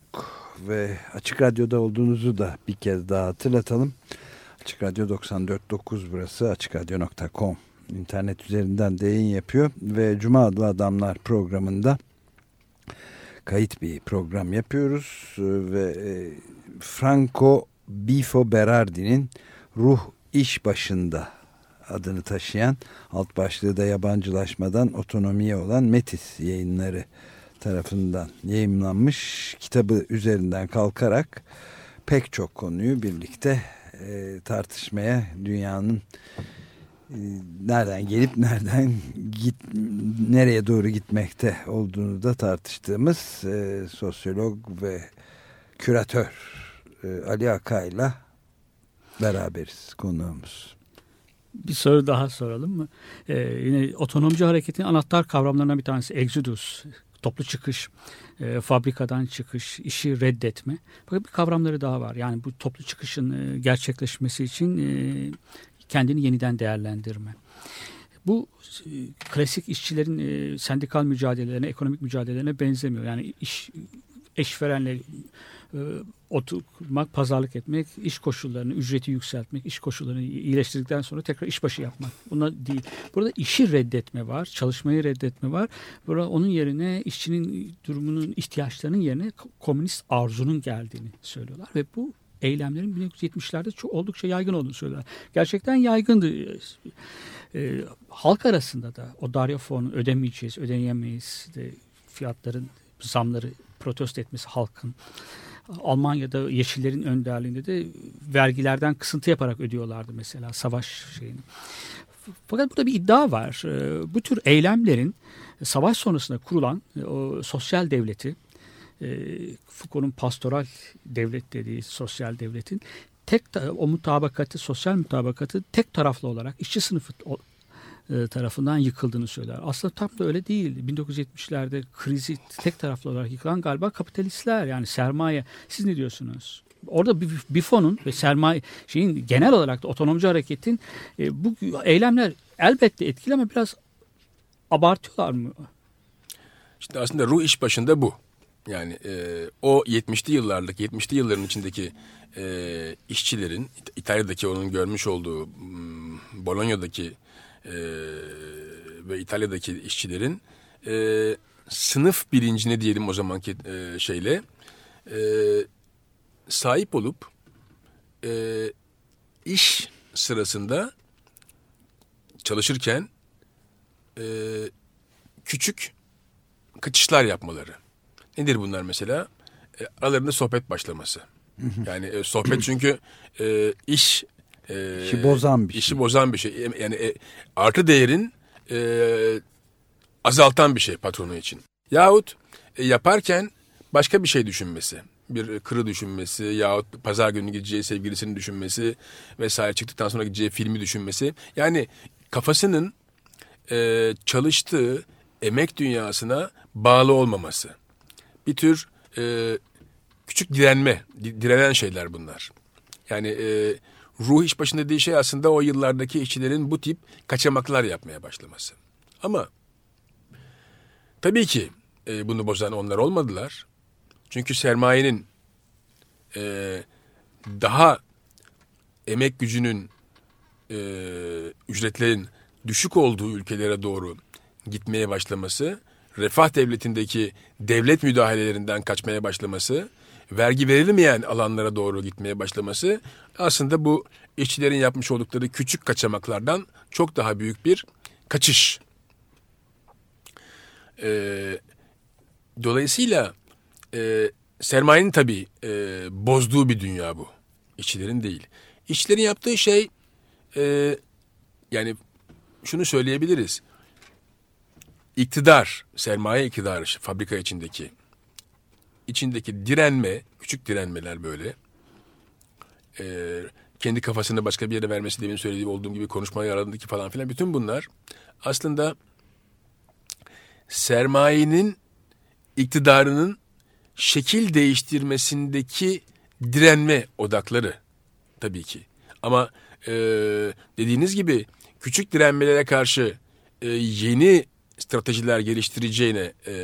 Ve Açık Radyo'da olduğunuzu da bir kez daha hatırlatalım. Açık Radyo 94.9 burası açıkradyo.com internet üzerinden de yayın yapıyor. Ve Cuma adlı adamlar programında kayıt bir program yapıyoruz. Ve e, Franco Bifo Berardi'nin Ruh İş Başında adını taşıyan alt başlığı da yabancılaşmadan otonomiye olan Metis yayınları tarafından yayınlanmış kitabı üzerinden kalkarak pek çok konuyu birlikte e, tartışmaya dünyanın e, nereden gelip nereden git nereye doğru gitmekte olduğunu da tartıştığımız e, sosyolog ve küratör e, Ali Akay'la beraberiz konuğumuz. Bir soru daha soralım mı? Ee, yine otonomcu hareketin anahtar kavramlarından bir tanesi exodus, toplu çıkış, e, fabrikadan çıkış, işi reddetme. Fakat bir kavramları daha var. Yani bu toplu çıkışın e, gerçekleşmesi için e, kendini yeniden değerlendirme. Bu e, klasik işçilerin e, sendikal mücadelelerine, ekonomik mücadelelerine benzemiyor. Yani iş eşverenle oturmak, pazarlık etmek, iş koşullarını, ücreti yükseltmek, iş koşullarını iyileştirdikten sonra tekrar işbaşı yapmak. Buna değil. Burada işi reddetme var, çalışmayı reddetme var. Burada onun yerine işçinin durumunun, ihtiyaçlarının yerine komünist arzunun geldiğini söylüyorlar ve bu eylemlerin 1970'lerde çok oldukça yaygın olduğunu söylüyorlar. Gerçekten yaygındı. E, halk arasında da o darya fonu ödemeyeceğiz, ödeyemeyiz de fiyatların zamları protesto etmesi halkın. Almanya'da Yeşillerin önderliğinde de vergilerden kısıntı yaparak ödüyorlardı mesela savaş şeyini. Fakat burada bir iddia var. Ee, bu tür eylemlerin savaş sonrasında kurulan e, o sosyal devleti, e, Foucault'un pastoral devlet dediği sosyal devletin tek o mutabakatı, sosyal mutabakatı tek taraflı olarak işçi sınıfı e, tarafından yıkıldığını söyler. Aslında tam da öyle değil. 1970'lerde krizi tek taraflı olarak yıkılan galiba kapitalistler yani sermaye. Siz ne diyorsunuz? Orada bir, bir fonun ve sermaye şeyin genel olarak da otonomcu hareketin e, bu eylemler elbette etkili ama biraz abartıyorlar mı? İşte aslında ruh iş başında bu. Yani e, o 70'li yıllardaki 70'li yılların içindeki e, işçilerin İtalya'daki onun görmüş olduğu Bolonya'daki e, ve İtalya'daki işçilerin e, sınıf bilincine diyelim o zamanki e, şeyle e, sahip olup e, iş sırasında çalışırken e, küçük kaçışlar yapmaları. Nedir bunlar mesela? E, aralarında sohbet başlaması. Yani e, sohbet çünkü e, iş e, işi bozan bir işi şey. bozan bir şey. Yani e, artı değerin e, azaltan bir şey patronu için. Yahut e, yaparken başka bir şey düşünmesi. Bir kırı düşünmesi yahut pazar günü gideceği sevgilisini düşünmesi vesaire çıktıktan sonra gideceği filmi düşünmesi. Yani kafasının e, çalıştığı emek dünyasına bağlı olmaması. Bir tür e, küçük direnme, direnen şeyler bunlar. Yani e, ruh iş başında dediği şey aslında o yıllardaki işçilerin bu tip kaçamaklar yapmaya başlaması. Ama tabii ki e, bunu bozan onlar olmadılar. Çünkü sermayenin e, daha emek gücünün e, ücretlerin düşük olduğu ülkelere doğru gitmeye başlaması, refah devletindeki devlet müdahalelerinden kaçmaya başlaması vergi verilmeyen alanlara doğru gitmeye başlaması aslında bu işçilerin yapmış oldukları küçük kaçamaklardan çok daha büyük bir kaçış. Ee, dolayısıyla e, sermayenin tabii e, bozduğu bir dünya bu. İşçilerin değil. İşçilerin yaptığı şey e, yani şunu söyleyebiliriz. İktidar, sermaye iktidarı fabrika içindeki içindeki direnme, küçük direnmeler böyle. E, kendi kafasını başka bir yere vermesi demin söylediğim olduğum gibi konuşmayı aradaki falan filan bütün bunlar aslında sermayenin iktidarının şekil değiştirmesindeki direnme odakları tabii ki. Ama e, dediğiniz gibi küçük direnmelere karşı e, yeni stratejiler geliştireceğine e,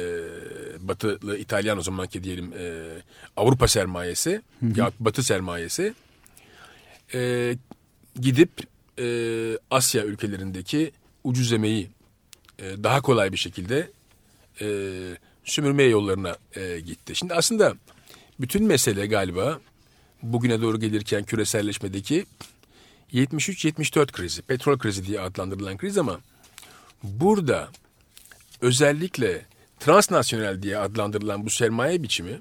batılı İtalyan o zamanki diyelim e, Avrupa sermayesi ya Batı sermayesi e, gidip e, Asya ülkelerindeki ucuz emeği e, daha kolay bir şekilde e, sömürmeye yollarına e, gitti. Şimdi aslında bütün mesele galiba bugüne doğru gelirken küreselleşmedeki 73-74 krizi, petrol krizi diye adlandırılan kriz ama burada özellikle transnasyonel diye adlandırılan bu sermaye biçimi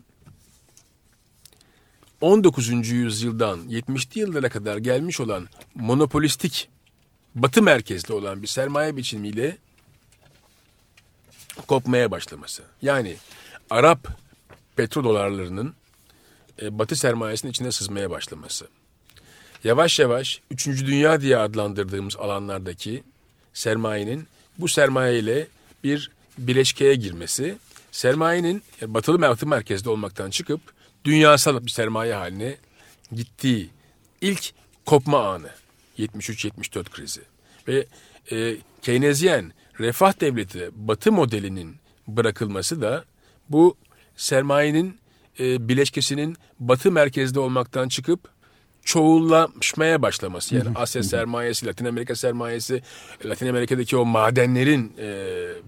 19. yüzyıldan 70'li yıllara kadar gelmiş olan monopolistik batı merkezli olan bir sermaye biçimiyle kopmaya başlaması. Yani Arap petrodolarlarının e, batı sermayesinin içine sızmaya başlaması. Yavaş yavaş 3. dünya diye adlandırdığımız alanlardaki sermayenin bu sermaye ile bir bileşkeye girmesi, sermayenin batılı batı merkezde olmaktan çıkıp dünyasal bir sermaye haline gittiği ilk kopma anı 73-74 krizi. Ve e, Keynesyen refah devleti batı modelinin bırakılması da bu sermayenin e, bileşkesinin batı merkezde olmaktan çıkıp çoğullaşmaya başlaması. Yani Asya sermayesi, Latin Amerika sermayesi, Latin Amerika'daki o madenlerin e,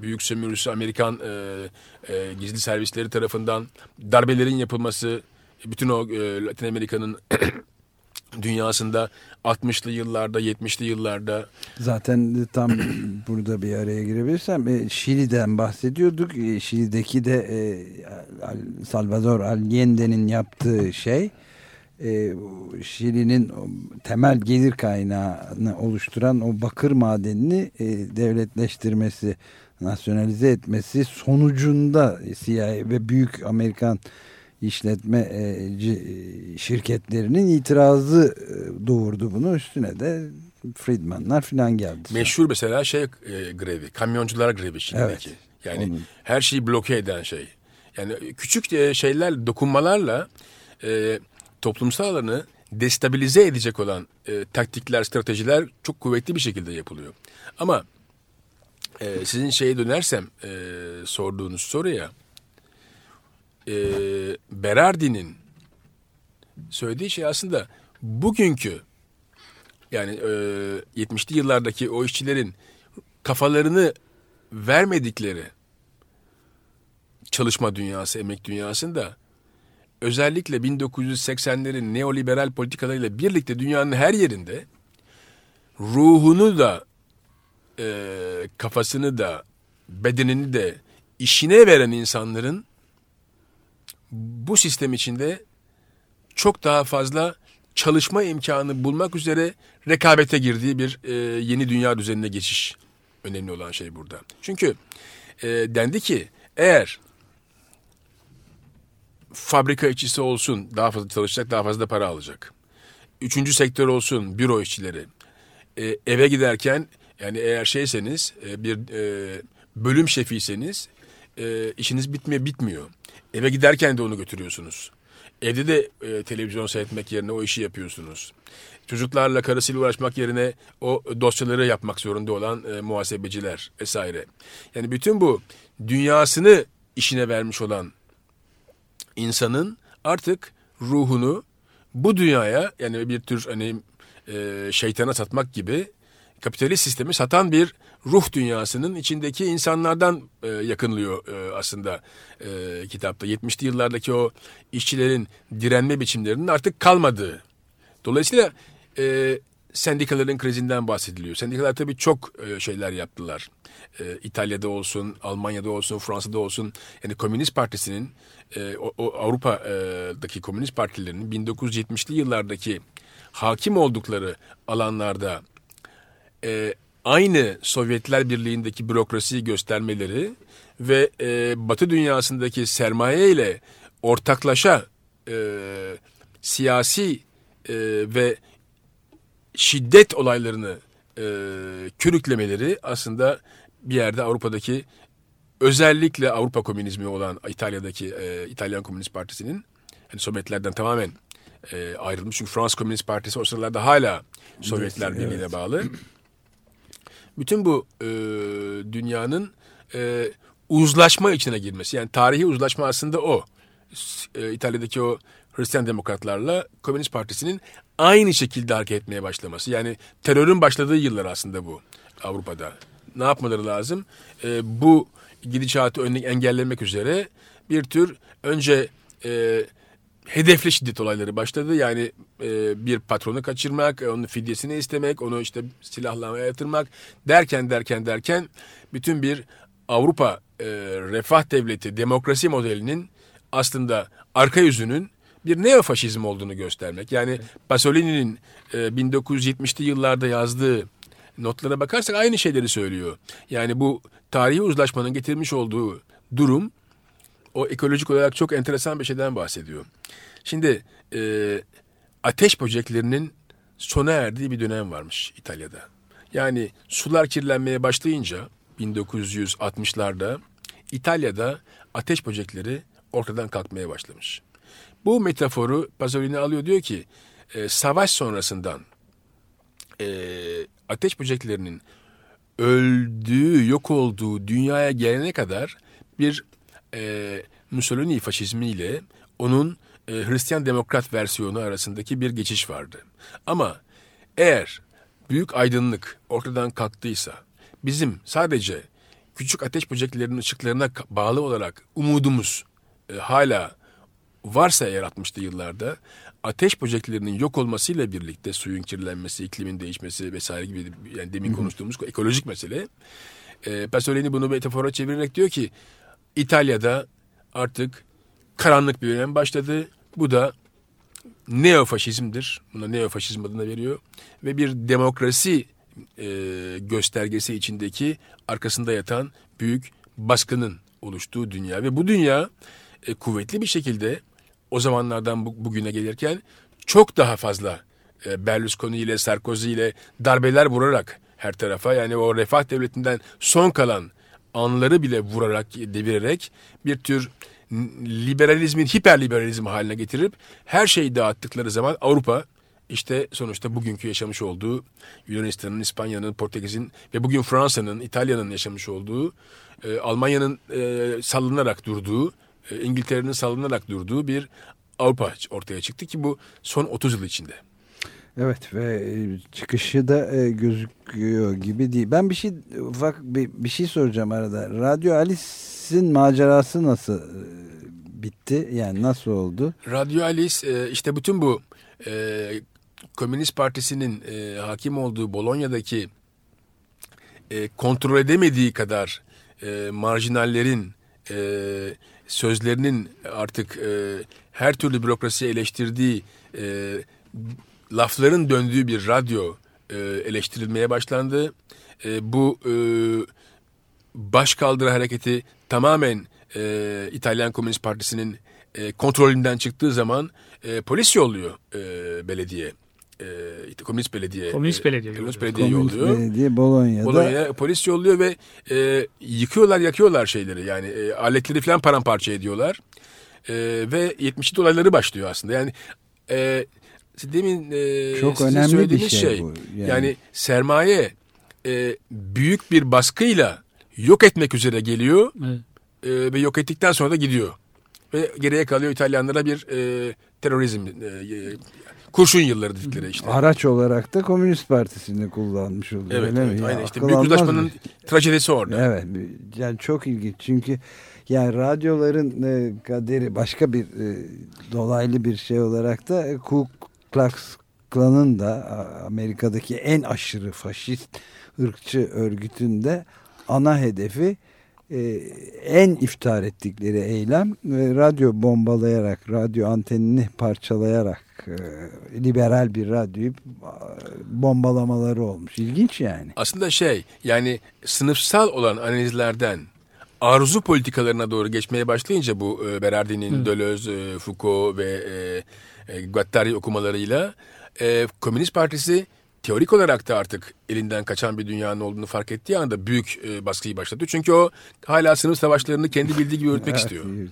büyük sömürüsü Amerikan e, e, gizli servisleri tarafından darbelerin yapılması, bütün o e, Latin Amerika'nın dünyasında 60'lı yıllarda, 70'li yıllarda Zaten tam burada bir araya girebilirsem e, Şili'den bahsediyorduk. E, Şili'deki de e, Al- Salvador Allende'nin yaptığı şey e, Şili'nin temel gelir kaynağını oluşturan o bakır madenini e, devletleştirmesi, nasyonalize etmesi sonucunda CIA ve büyük Amerikan işletmeci e, şirketlerinin itirazı doğurdu bunu. Üstüne de Friedman'lar filan geldi. meşhur mesela şey e, grevi, kamyoncular grevi Çin'deki. Evet, Yani onun. her şeyi bloke eden şey. Yani küçük şeyler, dokunmalarla e, toplumsal alanı destabilize edecek olan e, taktikler, stratejiler çok kuvvetli bir şekilde yapılıyor. Ama e, sizin şeye dönersem e, sorduğunuz soruya e, Berardi'nin söylediği şey aslında bugünkü yani e, 70'li yıllardaki o işçilerin kafalarını vermedikleri çalışma dünyası, emek dünyasında özellikle 1980'lerin neoliberal politikalarıyla birlikte dünyanın her yerinde ruhunu da e, kafasını da bedenini de işine veren insanların bu sistem içinde çok daha fazla çalışma imkanı bulmak üzere rekabete girdiği bir e, yeni dünya düzenine geçiş önemli olan şey burada. Çünkü e, dendi ki eğer fabrika işçisi olsun daha fazla çalışacak daha fazla para alacak. Üçüncü sektör olsun büro işçileri. E, eve giderken yani eğer şeyseniz e, bir e, bölüm şefiyseniz e, işiniz bitmiyor bitmiyor. Eve giderken de onu götürüyorsunuz. Evde de e, televizyon seyretmek yerine o işi yapıyorsunuz. Çocuklarla karısıyla uğraşmak yerine o dosyaları yapmak zorunda olan e, muhasebeciler vesaire. Yani bütün bu dünyasını işine vermiş olan insanın artık ruhunu bu dünyaya yani bir tür hani e, şeytana satmak gibi kapitalist sistemi satan bir ruh dünyasının içindeki insanlardan e, yakınlıyor e, aslında e, kitapta. 70'li yıllardaki o işçilerin direnme biçimlerinin artık kalmadığı. Dolayısıyla e, sendikaların krizinden bahsediliyor. Sendikalar tabii çok e, şeyler yaptılar. E, İtalya'da olsun, Almanya'da olsun, Fransa'da olsun. Yani Komünist Partisi'nin, e, Avrupa'daki Komünist Partilerinin 1970'li yıllardaki hakim oldukları alanlarda aynı Sovyetler Birliği'ndeki bürokrasiyi göstermeleri ve Batı dünyasındaki sermaye ile ortaklaşa siyasi ve şiddet olaylarını e, körüklemeleri aslında bir yerde Avrupa'daki özellikle Avrupa komünizmi olan İtalya'daki e, İtalyan Komünist Partisi'nin hani Sovyetlerden tamamen e, ayrılmış. Çünkü Fransız Komünist Partisi o sıralarda hala Sovyetler Birliği'ne bağlı. Bütün bu e, dünyanın e, uzlaşma içine girmesi. Yani tarihi uzlaşma aslında o. E, İtalya'daki o Hristiyan demokratlarla Komünist Partisi'nin aynı şekilde hareket etmeye başlaması. Yani terörün başladığı yıllar aslında bu Avrupa'da. Ne yapmaları lazım? E, bu gidişatı önüne engellemek üzere bir tür önce e, hedefli şiddet olayları başladı. Yani e, bir patronu kaçırmak, onun fidyesini istemek, onu işte silahlamaya yatırmak derken derken derken bütün bir Avrupa e, refah devleti, demokrasi modelinin aslında arka yüzünün bir neofaşizm olduğunu göstermek. Yani Pasolini'nin e, 1970'li yıllarda yazdığı notlara bakarsak aynı şeyleri söylüyor. Yani bu tarihi uzlaşmanın getirmiş olduğu durum o ekolojik olarak çok enteresan bir şeyden bahsediyor. Şimdi e, ateş böceklerinin sona erdiği bir dönem varmış İtalya'da. Yani sular kirlenmeye başlayınca 1960'larda İtalya'da ateş böcekleri ortadan kalkmaya başlamış. Bu metaforu Pasolini alıyor diyor ki e, savaş sonrasından e, ateş böceklerinin öldüğü, yok olduğu dünyaya gelene kadar bir e, Mussolini faşizmiyle onun e, Hristiyan demokrat versiyonu arasındaki bir geçiş vardı. Ama eğer büyük aydınlık ortadan kalktıysa bizim sadece küçük ateş böceklerinin ışıklarına bağlı olarak umudumuz e, hala varsa eğer 60'lı yıllarda ateş böceklerinin yok olmasıyla birlikte suyun kirlenmesi, iklimin değişmesi vesaire gibi yani demin konuştuğumuz ekolojik mesele. E, Pasolini bunu metafora çevirerek diyor ki İtalya'da artık karanlık bir dönem başladı. Bu da neofaşizmdir. Buna neofaşizm adını veriyor. Ve bir demokrasi e, göstergesi içindeki arkasında yatan büyük baskının oluştuğu dünya. Ve bu dünya e, kuvvetli bir şekilde o zamanlardan bu, bugüne gelirken çok daha fazla e, Berlusconi ile Sarkozy ile darbeler vurarak her tarafa yani o refah devletinden son kalan anları bile vurarak, devirerek bir tür liberalizmin hiperliberalizm haline getirip her şeyi dağıttıkları zaman Avrupa işte sonuçta bugünkü yaşamış olduğu Yunanistan'ın, İspanya'nın, Portekiz'in ve bugün Fransa'nın, İtalya'nın yaşamış olduğu, e, Almanya'nın e, sallanarak durduğu, e, İngiltere'nin sallanarak durduğu bir Avrupa ortaya çıktı ki bu son 30 yıl içinde. Evet ve e, çıkışı da e, gözüküyor gibi değil. Ben bir şey ufak bir, bir şey soracağım arada. Radyo Alice'in macerası nasıl e, bitti? Yani nasıl oldu? Radyo Alice işte bütün bu e, Komünist Partisi'nin e, hakim olduğu Bolonya'daki e, kontrol edemediği kadar e, marjinallerin e, sözlerinin artık e, her türlü bürokrasiyi eleştirdiği e, lafların döndüğü bir radyo e, eleştirilmeye başlandı. E, bu e, başkaldırı hareketi tamamen e, İtalyan Komünist Partisi'nin e, kontrolünden çıktığı zaman e, polis yolluyor e, belediye. E, Komünist belediye. Komünist e, belediye Komünist yolluyor. belediye Komünist yolluyor. Belediye Bolonya'da. Bolonya'ya polis yolluyor ve e, yıkıyorlar yakıyorlar şeyleri yani e, aletleri falan paramparça ediyorlar. E, ve 70 dolayları başlıyor aslında yani e, demin e, Çok sizin önemli bir söylediğiniz şey bu, Yani, yani. sermaye e, büyük bir baskıyla yok etmek üzere geliyor Evet. e, ve yok ettikten sonra da gidiyor. Ve geriye kalıyor İtalyanlara bir e, terörizm, e, e, kurşun yılları dedikleri işte. Araç olarak da Komünist Partisi'ni kullanmış oluyor. Evet, evet mi? Ya, aynen işte akıl büyük uzlaşmanın mı? trajedisi orada. Evet yani çok ilginç çünkü yani radyoların e, kaderi başka bir e, dolaylı bir şey olarak da e, Ku Klux Klan'ın da Amerika'daki en aşırı faşist ırkçı örgütün de ana hedefi en iftihar ettikleri eylem e, radyo bombalayarak radyo antenini parçalayarak e, liberal bir radyoyu e, bombalamaları olmuş. İlginç yani. aslında şey yani sınıfsal olan analizlerden arzu politikalarına doğru geçmeye başlayınca bu e, Berardi'nin Deleuze, e, Foucault ve e, e, Guattari okumalarıyla e, Komünist Partisi teorik olarak da artık elinden kaçan bir dünyanın olduğunu fark ettiği anda büyük e, baskıyı başlattı. Çünkü o hala sınıf savaşlarını kendi bildiği gibi yürütmek Evet, istiyor. evet.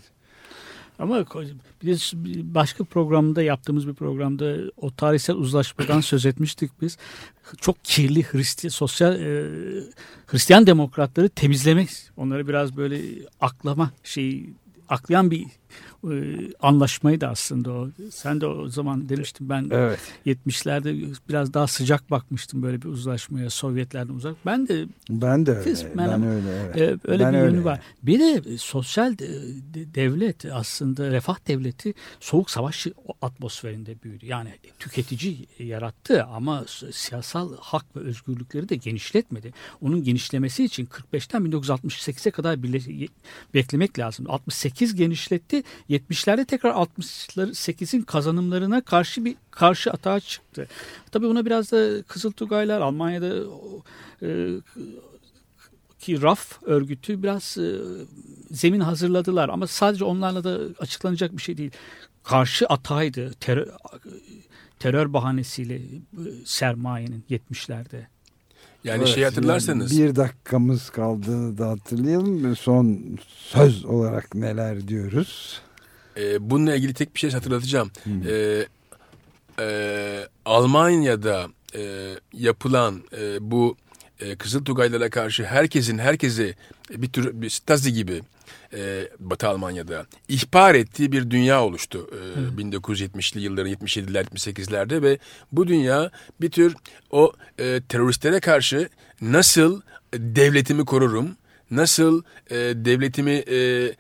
Ama biz başka programda yaptığımız bir programda o tarihsel uzlaşmadan söz etmiştik biz. Çok kirli Hristiyan sosyal e, Hristiyan demokratları temizlemek, onları biraz böyle aklama şeyi aklayan bir e, anlaşmaydı aslında o. Sen de o zaman demiştin ben Evet. 70'lerde biraz daha sıcak bakmıştım böyle bir uzlaşmaya Sovyetlerden uzak. Ben de Ben de öyle. Kısmen ben öyle. Evet. e, öyle Ben bir öyle. yönü var. Bir de sosyal de- de- devlet aslında refah devleti soğuk savaş atmosferinde büyüdü. Yani tüketici yarattı ama siyasal hak ve özgürlükleri de genişletmedi. Onun genişlemesi için 45'ten 1968'e kadar beklemek lazım. 68 genişletti. 70'lerde tekrar 68'in kazanımlarına karşı bir karşı atağa çıktı. Tabii ona biraz da Kızıltugaylar Almanya'da e, ki RAF örgütü biraz e, zemin hazırladılar ama sadece onlarla da açıklanacak bir şey değil. Karşı ataydı terör, terör bahanesiyle e, sermayenin 70'lerde. Yani Evet, şey hatırlarsanız Bir dakikamız kaldığını da hatırlayalım. Son söz olarak neler diyoruz? E, bununla ilgili tek bir şey hatırlatacağım. E, e, Almanya'da e, yapılan e, bu e, Kızıl Tugaylara karşı herkesin herkesi bir tür bir Stasi gibi e, Batı Almanya'da ihbar ettiği bir dünya oluştu. E, 1970'li yılların 77'ler 78'lerde ve bu dünya bir tür o e, teröristlere karşı nasıl devletimi korurum, nasıl e, devletimi e,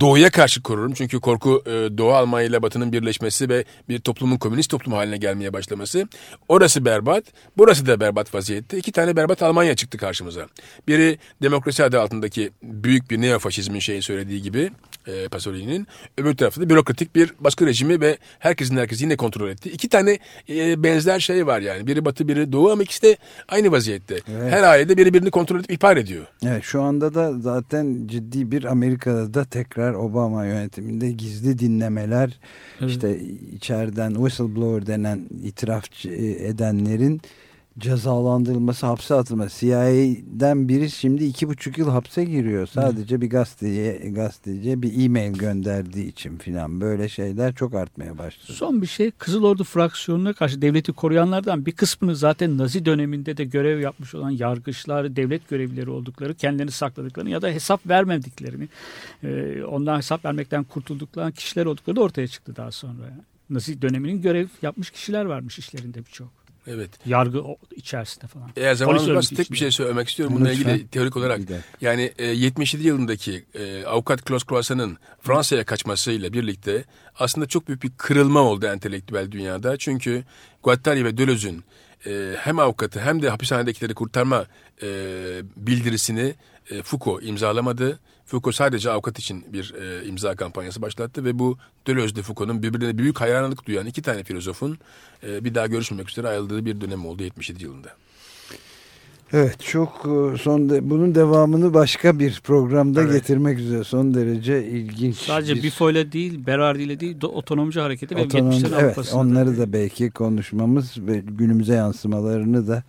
doğuya karşı korurum. Çünkü korku e, Doğu Almanya ile Batı'nın birleşmesi ve bir toplumun komünist toplum haline gelmeye başlaması. Orası berbat, burası da berbat vaziyette. İki tane berbat Almanya çıktı karşımıza. Biri demokrasi adı altındaki büyük bir neofaşizmin şeyin söylediği gibi e, Pasolini'nin. Öbür tarafta da bürokratik bir baskı rejimi ve herkesin herkesi yine kontrol etti. İki tane e, benzer şey var yani. Biri batı biri doğu ama ikisi de aynı vaziyette. Evet. Her ailede biri birini kontrol edip ihbar ediyor. Evet şu anda da zaten ciddi bir Amerika'da da tekrar Obama yönetiminde gizli dinlemeler Evet. işte içeriden whistleblower denen itiraf edenlerin cezalandırılması, hapse atılması. CIA'den biri şimdi iki buçuk yıl hapse giriyor. Sadece bir gazeteciye, gazeteciye bir e-mail gönderdiği için filan böyle şeyler çok artmaya başladı. Son bir şey Kızıl Ordu fraksiyonuna karşı devleti koruyanlardan bir kısmını zaten Nazi döneminde de görev yapmış olan yargıçlar, devlet görevlileri oldukları, kendilerini sakladıklarını ya da hesap vermediklerini, e, ondan hesap vermekten kurtuldukları kişiler oldukları da ortaya çıktı daha sonra. Nazi döneminin görev yapmış kişiler varmış işlerinde birçok. Evet. Yargı içerisinde falan. Eğer zamanımız varsa tek bir içinde. şey söylemek istiyorum bununla Lütfen. ilgili teorik olarak. Bir. Yani e, 77 yılındaki e, avukat Klaus Croissant'ın Fransa'ya kaçmasıyla birlikte aslında çok büyük bir kırılma oldu entelektüel dünyada. Çünkü Guattari ve Deleuze'ün e, hem avukatı hem de hapishanedekileri kurtarma e, bildirisini e, Foucault imzalamadı. Foucault sadece avukat için bir e, imza kampanyası başlattı ve bu Deleuze ile Foucault'un birbirine büyük hayranlık duyan iki tane filozofun e, bir daha görüşmemek üzere ayrıldığı bir dönem oldu 77 yılında. Evet çok e, son de, bunun devamını başka bir programda Evet. getirmek üzere son derece ilginç. Sadece bir- Bifo ile değil, Berardi ile değil, otonomcu hareketi ve Otonom- 70'lerin evet Avrupa'sında onları da belki konuşmamız ve günümüze yansımalarını da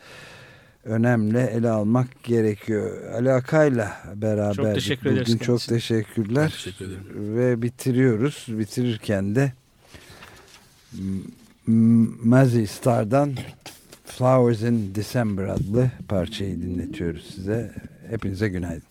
önemli ele almak gerekiyor. Ali Akay'la beraber Çok teşekkür ederiz bugün çok kendisine. teşekkürler Teşekkür ederim. ve bitiriyoruz. Bitirirken de Mazzy Star'dan Flowers in December adlı parçayı dinletiyoruz size. Hepinize günaydın.